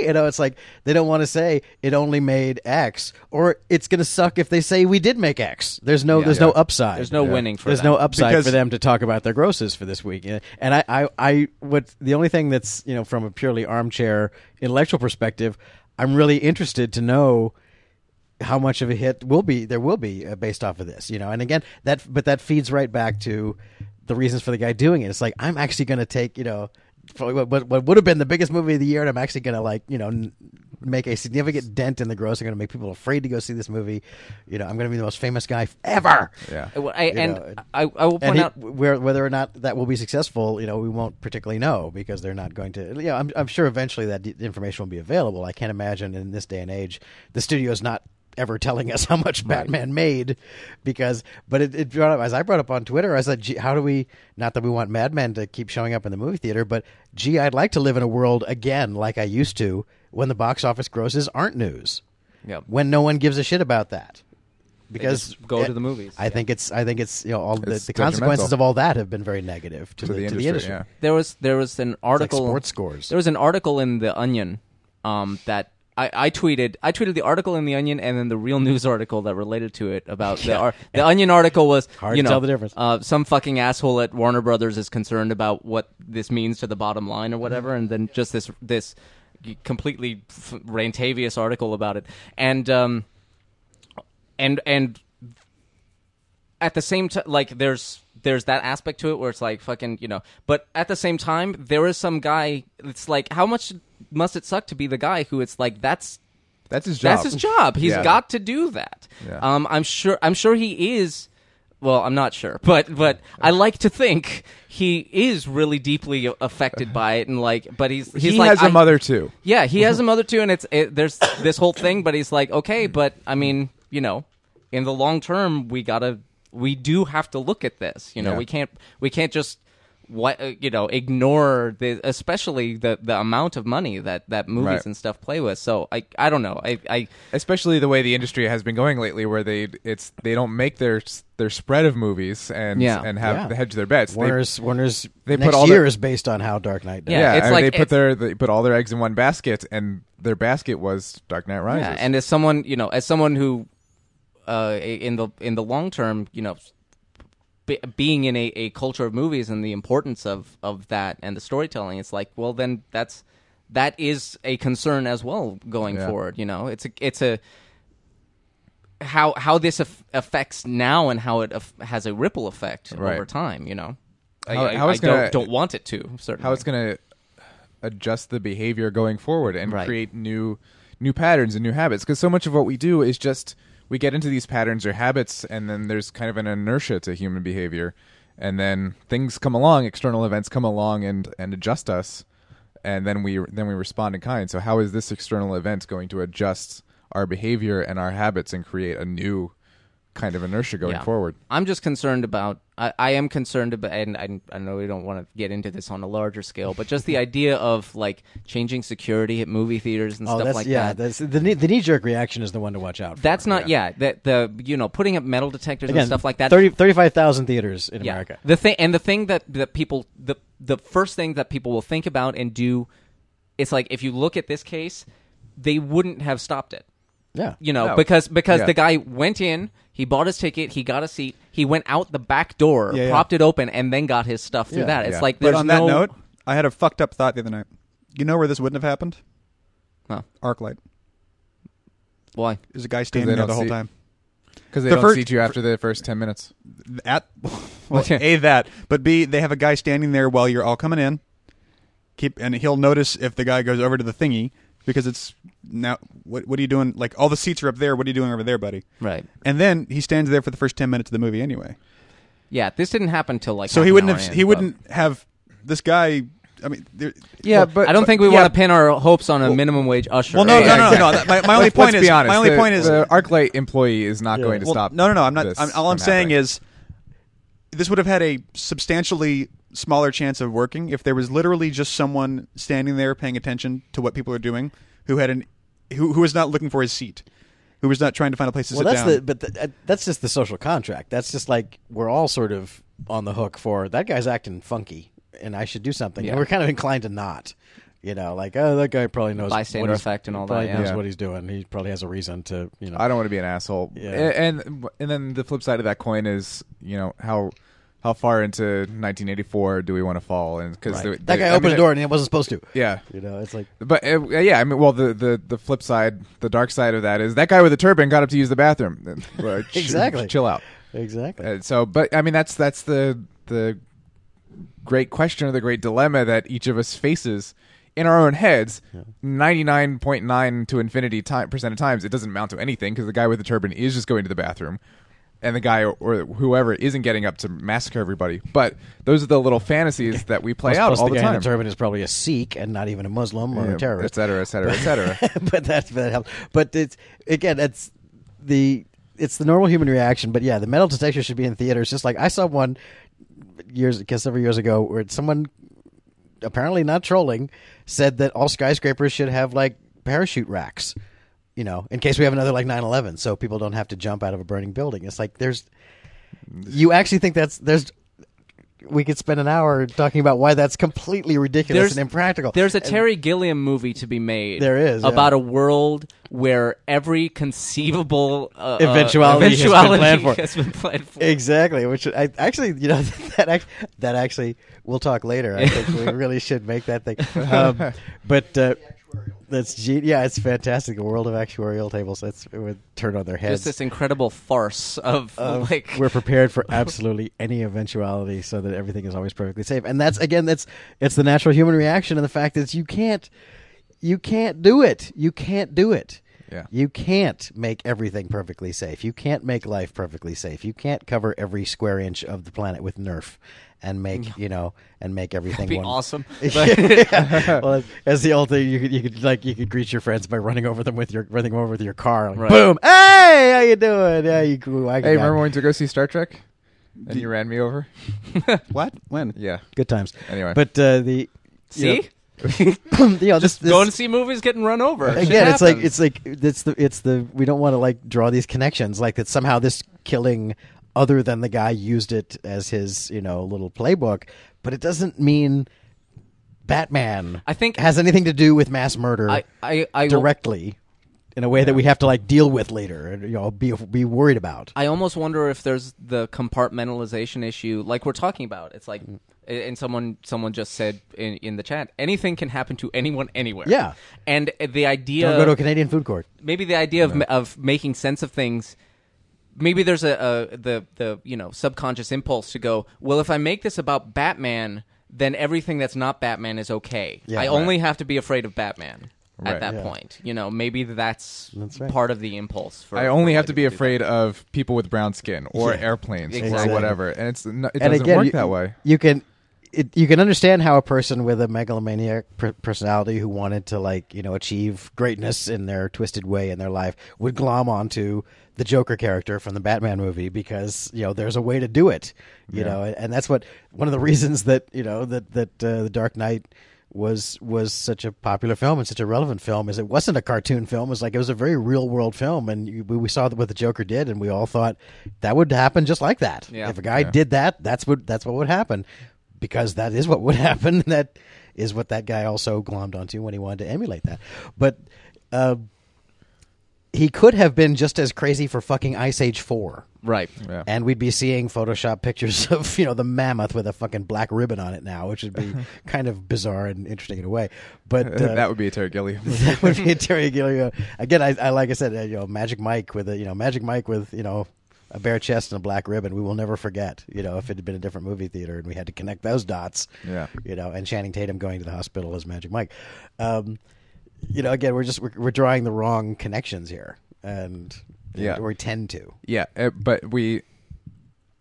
You know, it's like they don't want to say it only made X, or it's going to suck if they say we did make X. There's no, there's no upside. There's no winning for There's them. no upside Because- for them to talk about their grosses for this week. And I, I, I, what the only thing that's you know from a purely armchair intellectual perspective, I'm really interested to know how much of a hit will be there will be uh, based off of this. You know, and again that, but that feeds right back to the reasons for the guy doing it. It's like I'm actually going to take you know. What, what, what would have been the biggest movie of the year, and I'm actually going to like you know n- make a significant dent in the gross. I'm going to make people afraid to go see this movie. You know, I'm going to be the most famous guy ever. Yeah. I- I- and know, I, I will point he- out where, whether or not that will be successful, you know, we won't particularly know because they're not going to. You know, I'm, I'm sure eventually that d- information will be available. I can't imagine in this day and age the studio's not ever telling us how much Batman made because. But it, it brought up as I brought up on Twitter. I said, gee, how do we? Not that we want Madman to keep showing up in the movie theater, but gee, I'd like to live in a world again like I used to when the box office grosses aren't news. Yep. When no one gives a shit about that. Because just go to the movies. I think it's I think it's you know all the, It's the consequences of all that have been very negative to, To the, the to the industry, industry. yeah. there was there was an article sports scores. There was an article in the Onion um, that I, I tweeted. I tweeted the article in the Onion and then the real news article that related to it about the ar- the Onion article was Hard you to know tell the difference. Uh, some fucking asshole at Warner Brothers is concerned about what this means to the bottom line or whatever, and then just this this completely f- rantavious article about it, and um, and and at the same time, like there's there's that aspect to it where it's like fucking you know, but at the same time, there is some guy. It's like how much must it suck to be the guy who it's like that's That's his job. that's his job. He's Yeah. got to do that. Yeah. Um, I'm sure. I'm sure he is. Well, I'm not sure, but but I like to think he is really deeply affected by it, and like, but he's he's he like has a mother too. yeah, he has a <laughs> mother too, and it's it, there's this whole thing, but he's like, okay, but I mean, you know, in the long term, we gotta, we do have to look at this. You know, Yeah. we can't, we can't just what uh, you know ignore the especially the the amount of money that that movies Right. and stuff play with. So I I don't know. I I especially the way the industry has been going lately, where they it's they don't make their their spread of movies and Yeah. and have Yeah. the hedge their bets. They- Warner's Warner's they next put all year their- is based on how Dark Knight does. Yeah, yeah, it's and like- they put it's- their they put all their eggs in one basket, and their basket was Dark Knight Rises. Yeah, and as someone you know, as someone who, uh, in the in the long term, you know, be, being in a, a culture of movies and the importance of of that and the storytelling, it's like, well, then that's that is a concern as well going Yeah. forward. You know, it's a it's a how how this aff- affects now and how it aff- has a ripple effect Right. over time. You know, How- I, I, how it's I don't, gonna- don't want it to certainly. how it's going to adjust the behavior going forward and Right. create new new patterns and new habits because so much of what we do is just we get into these patterns or habits and then there's kind of an inertia to human behavior. And then things come along external events come along and and adjust us and then we then we respond in kind. So how is this external event going to adjust our behavior and our habits and create a new kind of inertia going Yeah. forward I'm just concerned about. I, I am concerned about, and I, I know we don't want to get into this on a larger scale, but just the <laughs> idea of like changing security at movie theaters and Oh, stuff that's like yeah. that. That's the knee- the knee jerk reaction is the one to watch out. for. That's not yeah. That the you know putting up metal detectors again and stuff like that. 30 35,000 theaters in yeah. America. The thing and the thing that that people the the first thing that people will think about and do, it's like if you look at this case, they wouldn't have stopped it. Yeah, you know No. because because Yeah. the guy went in he bought his ticket he got a seat he went out the back door Yeah, yeah. propped it open and then got his stuff through Yeah. that it's Yeah. like But there's on that no note, I had a fucked up thought the other night. You know where this wouldn't have happened? Huh. ArcLight. why There's a guy standing there don't the whole see- time. because they The don't first- seat you after the first 10 minutes At <laughs> well, a that, but b they have a guy standing there while you're all coming in. Keep and he'll notice if the guy goes over to the thingy because it's now. What what are you doing? Like all the seats are up there. What are you doing over there, buddy? right And then he stands there for the first ten minutes of the movie anyway. yeah this didn't happen till like So half he an wouldn't hour have. in, he but- wouldn't have this guy. I mean, there, yeah Well, but i don't think we yeah, want to pin our hopes on a minimum wage usher well, no, Yeah, no, no, no, no. That- My, my <laughs> only Let's- point let's is. be honest. my only the, point is. the ArcLight employee is not going to Well, stop. No, no, no. I'm not. this I'm, all I'm from saying happening. is, this would have had a substantially smaller chance of working if there was literally just someone standing there paying attention to what people are doing, who had an, who who was not looking for his seat, who was not trying to find a place to well, sit that's down. the but the, uh, that's just the social contract. That's just like we're all sort of on the hook for that guy's acting funky, and I should do something. Yeah. And we're kind of inclined to not. You know, like oh, that guy probably knows Bystander what he's- effect and all probably that, yeah. knows Yeah. what he's doing. He probably has a reason to, you know. I don't want to be an asshole. Yeah. And, and and then the flip side of that coin is, you know, how how far into 1984 do we want to fall? And because Right. that guy opened the door and he wasn't supposed to. Yeah. You know, it's like But uh, yeah, I mean, well, the, the the flip side, the dark side of that is that guy with the turban got up to use the bathroom. <laughs> Uh, ch- <laughs> Exactly. chill out. exactly. Uh, so, but I mean, that's that's the the great question or the great dilemma that each of us faces in our own heads. Ninety nine point nine to infinity time, percent of times, it doesn't amount to anything because the guy with the turban is just going to the bathroom. And the guy or, or whoever isn't getting up to massacre everybody, but those are the little fantasies that we play Plus- out plus all the the time. the turban is probably a Sikh and not even a Muslim or Yeah, a terrorist. et cetera, et cetera, et cetera. <laughs> but that that helps. But it's again, it's the it's the normal human reaction. But yeah, the metal detector should be in theaters. Just like I saw one years, because several years ago, where someone apparently not trolling said that all skyscrapers should have like parachute racks. You know, in case we have another like 9/11, so people don't have to jump out of a burning building. It's like there's, you actually think that's there's. We could spend an hour talking about why that's completely ridiculous There's- and impractical. There's a And- Terry Gilliam movie to be made. There is, yeah. about a world where every conceivable uh, Eventuality uh, has been planned for. <laughs> has been planned for. Exactly, which I actually, you know, <laughs> that act, that actually we'll talk later. I <laughs> think we really should make that thing. Um, but uh, that's ge- yeah, it's fantastic. A world of actuarial tables. That's it would turn on their heads. Just this incredible farce of of <laughs> like we're prepared for <laughs> absolutely any eventuality, so that everything is always perfectly safe. And that's again, that's it's the natural human reaction, and the fact is you can't, you can't do it. You can't do it. Yeah. You can't make everything perfectly safe. You can't make life perfectly safe. You can't cover every square inch of the planet with Nerf and make you know and make everything That'd be one- awesome. <laughs> Yeah. <laughs> <laughs> well, as the old thing, you could you could like you could greet your friends by running over them with your running over with your car. Like, Right. Boom! Hey, how you doing? Yeah, you. cool. I Hey, got remember it. when we went to go see Star Trek? And you ran me over? What? When? Yeah. good times. Anyway. but uh, the see, you know, you know, this, this, going to see movies getting run over. Shit again, it's like happens. it's like it's the it's the we don't want to like draw these connections like that somehow this killing other than the guy used it as his you know little playbook, but it doesn't mean Batman. I think- has anything to do with mass murder I I I, directly in a way that we have to like deal with later and you know be be worried about. I almost wonder if there's the compartmentalization issue, like we're talking about. It's like, and someone someone just said in, in the chat, anything can happen to anyone anywhere. Yeah. and the idea Don't go to a Canadian food court. maybe the idea of of making sense of things maybe there's a, a the the you know subconscious impulse to go well if i make this about batman then everything that's not batman is okay Yeah, i right. only have to be afraid of batman Right. at that Yeah. point you know maybe that's, That's right. part of the impulse for I only have to be writing afraid of people with brown skin or Yeah. airplanes Exactly. or whatever, and it's no, it and doesn't again, work you, that way. You can it, you can understand how a person with a megalomaniac per- personality who wanted to like you know achieve greatness in their twisted way in their life would glom onto the Joker character from the Batman movie because you know there's a way to do it, you Yeah. know, and that's what one of the <laughs> reasons that you know that that uh, the Dark Knight was was such a popular film and such a relevant film is it wasn't a cartoon film it was like it was a very real world film and you, we we saw what the Joker did and we all thought that would happen just like that Yeah. if a guy Yeah. did that that's what that's what would happen because that is what would <laughs> happen that is what that guy also glommed onto when he wanted to emulate that but uh, he could have been just as crazy for fucking Ice Age 4 right Yeah. and we'd be seeing Photoshop pictures <laughs> of you know the mammoth with a fucking black ribbon on it now, which would be <laughs> kind of bizarre and interesting in a way. But uh, that would be a Terry Gilliam. that would be a Terry Gilliam. Again, I, I like I said, uh, you know, Magic Mike with a you know Magic Mike with you know a bare chest and a black ribbon. We will never forget. You know, if it had been a different movie theater and we had to connect those dots. Yeah. You know, and Channing Tatum going to the hospital as Magic Mike. Um, you know, again, we're just we're, we're drawing the wrong connections here, and Yeah. we tend to. Yeah, uh, but we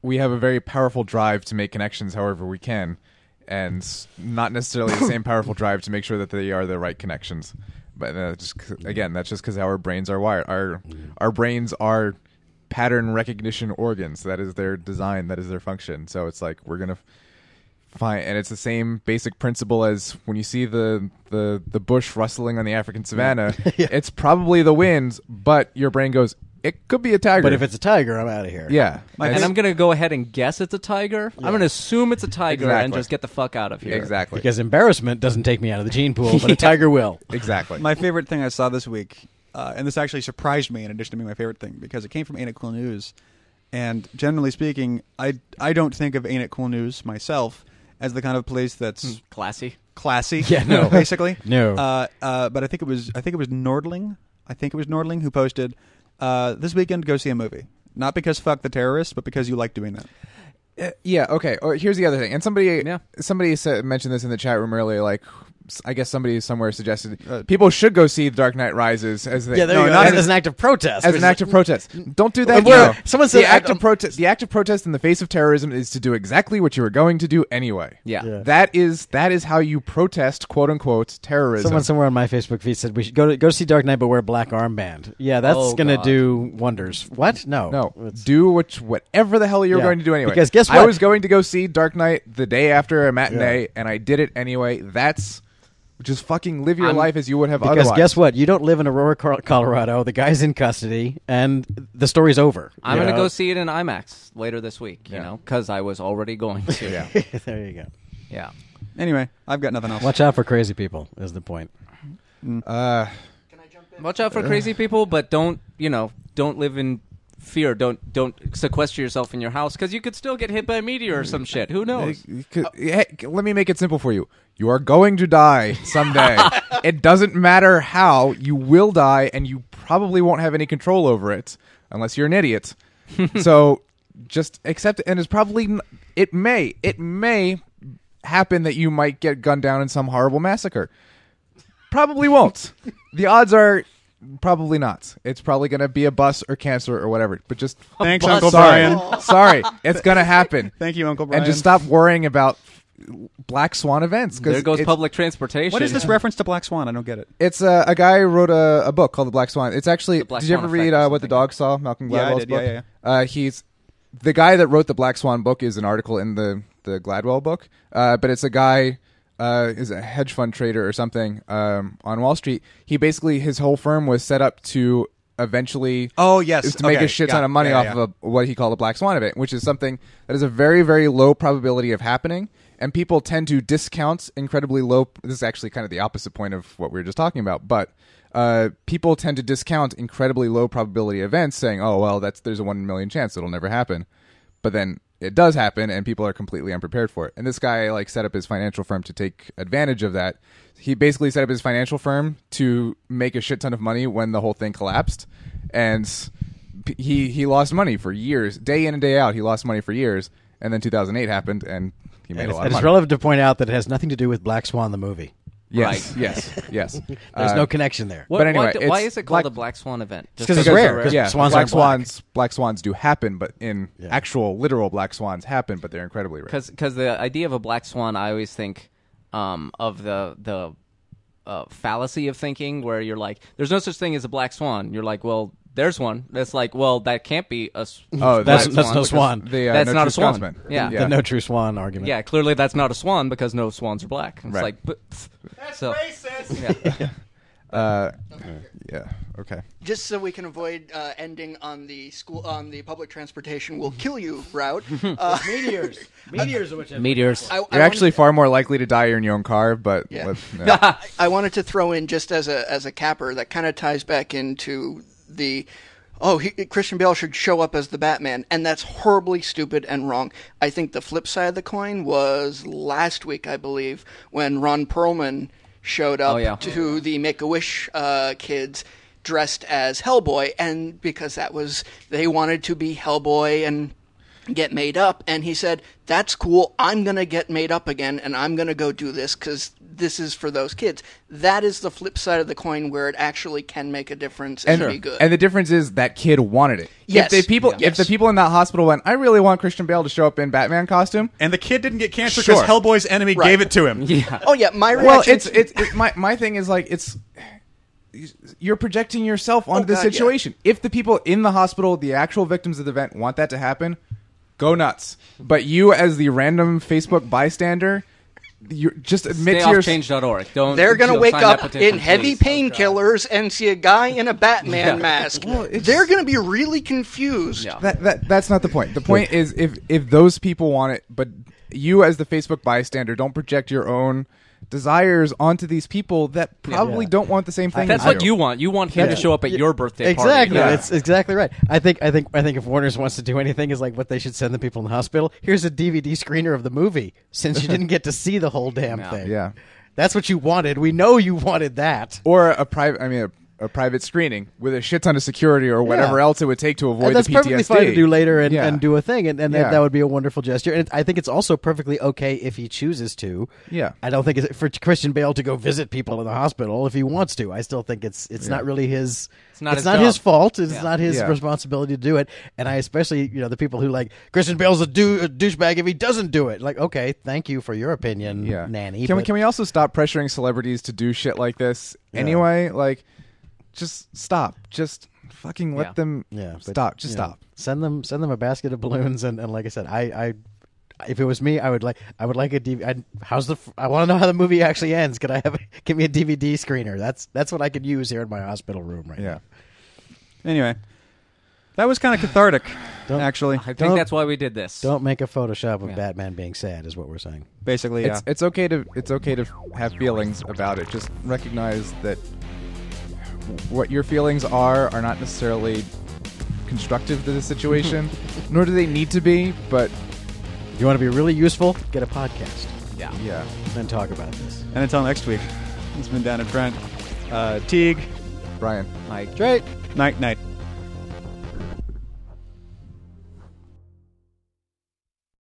we have a very powerful drive to make connections however we can, and not necessarily the same <coughs> powerful drive to make sure that they are the right connections. But uh, just again, that's just because our brains are wired. Our our brains are pattern recognition organs. That is their design. That is their function. So it's like we're gonna find, and it's the same basic principle as when you see the the the bush rustling on the African savannah. <laughs> Yeah. It's probably the winds, but your brain goes. it could be a tiger. But if it's a tiger, I'm out of here. yeah, My and I'm gonna go ahead and guess it's a tiger. I'm gonna assume it's a tiger and just get the fuck out of here. exactly Because embarrassment doesn't take me out of the gene pool, but a <laughs> tiger will. exactly. My favorite thing I saw this week, uh, and this actually surprised me in addition to being my favorite thing, because it came from Ain't It Cool News. And generally speaking, I, I don't think of Ain't It Cool News myself as the kind of place that's Classy. classy. <laughs> Yeah, no. <laughs> basically. <laughs> No. Uh, uh, but I think it was I think it was Nordling. I think it was Nordling who posted uh, this weekend go see a movie. Not because fuck the terrorists, but because you like doing that. Uh, yeah. Okay. Or here's the other thing. And somebody, Yeah. somebody said, mentioned this in the chat room earlier. Like, s- I guess somebody somewhere suggested people should go see The Dark Knight Rises as they, Yeah, there No, you go. not As, as- as an act of protest. as an act of protest. Don't do that. Well, you someone said the act um, of protest. The act of protest in the face of terrorism is to do exactly what you were going to do anyway. Yeah. Yeah. That is that is how you protest quote unquote terrorism. Someone somewhere on my Facebook feed said we should go to go see Dark Knight, but wear a black armband. Yeah, that's Oh, gonna God. do wonders. What? No, no, It's- do what whatever the hell you're Yeah. going to do anyway. Because guess what? I was going to go see Dark Knight the day after a matinee, Yeah. and I did it anyway. That's just fucking live your I'm- life as you would have Because otherwise. guess what? You don't live in Aurora, Col- Colorado. The guy's in custody, and the story's over. I'm gonna know? go see it in IMAX later this week. You Yeah. know, because I was already going to. <laughs> Yeah. <laughs> there you go. yeah. Anyway, I've got nothing else. Watch out for crazy people. Is the point? Uh, Watch out for crazy people, but don't you know? Don't live in fear. Don't don't sequester yourself in your house because you could still get hit by a meteor or some mm. shit. Who knows? hey, let me make it simple for you. You are going to die someday. <laughs> it doesn't matter how. You will die, and you probably won't have any control over it unless you're an idiot. <laughs> so just accept it. And it's probably it may it may happen that you might get gunned down in some horrible massacre. Probably won't. <laughs> the odds are probably not. It's probably going to be a bus or cancer or whatever. But just Thanks, Bus. Uncle sorry, Brian. <laughs> sorry, it's going to happen. <laughs> Thank you, Uncle Brian. And just stop worrying about black swan events. 'cause There goes it's, public transportation. What is this reference to Black Swan? I don't get it. It's uh, a guy wrote a, a book called The Black Swan. It's actually. The Black did you Swan ever read Effect or uh, what the something. dog saw? Malcolm Yeah, I Gladwell's did. Yeah, book. yeah, Uh, he's the guy that wrote the Black Swan book is an article in the the Gladwell book. Uh, but it's a guy. Uh, is a hedge fund trader or something um, on Wall Street. He basically his whole firm was set up to eventually Oh, yes. is to make Okay, a shit ton it. of money Yeah, off yeah. of a, what he called a black swan event, which is something that is a very, very low probability of happening. And people tend to discount incredibly low. This is actually kind of the opposite point of what we were just talking about. But uh, people tend to discount incredibly low probability events, saying, "Oh, well, that's there's a one in a million chance it'll never happen." But then it does happen, and people are completely unprepared for it. And this guy like set up his financial firm to take advantage of that. He basically set up his financial firm to make a shit ton of money when the whole thing collapsed, and he he lost money for years, day in and day out. He lost money for years, and then 2008 happened, and he made And a lot of it's relevant to point out that it has nothing to do with Black Swan the movie. Yes, Right. <laughs> yes, yes. <laughs> There's Uh, no connection there. What- But anyway, what- why it's is it called Black- a black swan event? Just 'cause it's because rare, 'cause yeah, swans black aren't black. swans, black swans do happen, but in Yeah. actual literal black swans happen, but they're incredibly rare. because the idea of a black swan, I always think um, of the the uh, fallacy of thinking, where you're like, "There's no such thing as a black swan." You're like, "Well, there's one." That's like, "Well, that can't be a." s- Oh, That's- black that's no because swan. The, uh, that's no not true a swan. Scotsman. Yeah. Yeah. The no true swan argument. Yeah, clearly that's not a swan because no swans are black. It's Right. like, but, so, racist. yeah. <laughs> Uh, yeah. Okay. just so we can avoid uh, ending on the school on the public transportation will kill you route. <laughs> Uh, <laughs> Meteors. Meteors are what you meteors. I, I You're actually far more likely to die in your own car, but Yeah. with- yeah. I wanted to throw in just as a as a capper that kind of ties back into the. Oh, he, Christian Bale should show up as the Batman, and that's horribly stupid and wrong. I think the flip side of the coin was last week, I believe, when Ron Perlman showed up Oh, yeah. to the Make a Wish uh, kids dressed as Hellboy, and because that was they wanted to be Hellboy and get made up, and he said, "That's cool. I'm gonna get made up again, and I'm gonna go do this because this is for those kids." That is the flip side of the coin, where it actually can make a difference and, and be good. and the difference is that kid wanted it. Yes. If the people, Yeah. if the people in that hospital went, I really want Christian Bale to show up in Batman costume. And the kid didn't get cancer because Sure. Hellboy's enemy Right. gave it to him. yeah. oh yeah, my reaction. Well, it's it's it, my my thing is like it's you're projecting yourself onto Oh, the God, yeah. situation. If the people in the hospital, the actual victims of the event, want that to happen, go nuts. But you, as the random Facebook bystander, you just admit Stay to your off change.org. Don't. They're going to wake up in heavy please. painkillers and see a guy in a Batman mask. it's They're going to be really confused. Yeah. That, that that's not the point. The point is if if those people want it, but you as the Facebook bystander don't project your own desires onto these people that probably Yeah. don't want the same thing. That's as what you. you want. You want him to show up at your birthday party. Exactly, Yeah. it's exactly right. I think, I think, I think if Warner's wants to do anything, is like what they should send the people in the hospital. Here's a DVD screener of the movie, since you didn't get to see the whole damn Yeah. thing. Yeah. that's what you wanted. We know you wanted that. or a private. I mean. A, a private screening with a shit ton of security or whatever Yeah. else it would take to avoid and that's the PTSD. perfectly fine to do later and, Yeah. and do a thing, and, and that- Yeah. that would be a wonderful gesture. And I think it's also perfectly okay if he chooses to. Yeah. I don't think it's for Christian Bale to go visit people in the hospital if he wants to. I still think it's it's not really his. It's not his job. his fault. It's Yeah. not his Yeah. responsibility to do it. And I especially you know the people who like Christian Bale's a, dou- a douchebag if he doesn't do it. Like okay, thank you for your opinion, yeah. nanny. Can we can we also stop pressuring celebrities to do shit like this anyway? Like, just stop. Just fucking let Yeah. them. Yeah, but, stop. Just you know, stop. Send them send them a basket of balloons and, and like I said, I, I if it was me, I would like I would like a DVD. I'd, how's the f- I want to know how the movie actually ends. Could I have <laughs> give me a DVD screener? That's that's what I could use here in my hospital room right now. Yeah. Anyway, that was kind of cathartic, <laughs> Don't- actually. I think Don't- that's why we did this. Don't make a Photoshop of Yeah. Batman being sad, is what we're saying. Basically, yeah. It's it's okay to it's okay to have feelings about it. Just recognize that what your feelings are are not necessarily constructive to the situation, <laughs> nor do they need to be. But If you want to be really useful, get a podcast Yeah. yeah, and talk about this. and until next week, it's been Dan and Trent. Uh, Teague, Brian. Mike Great. night, night.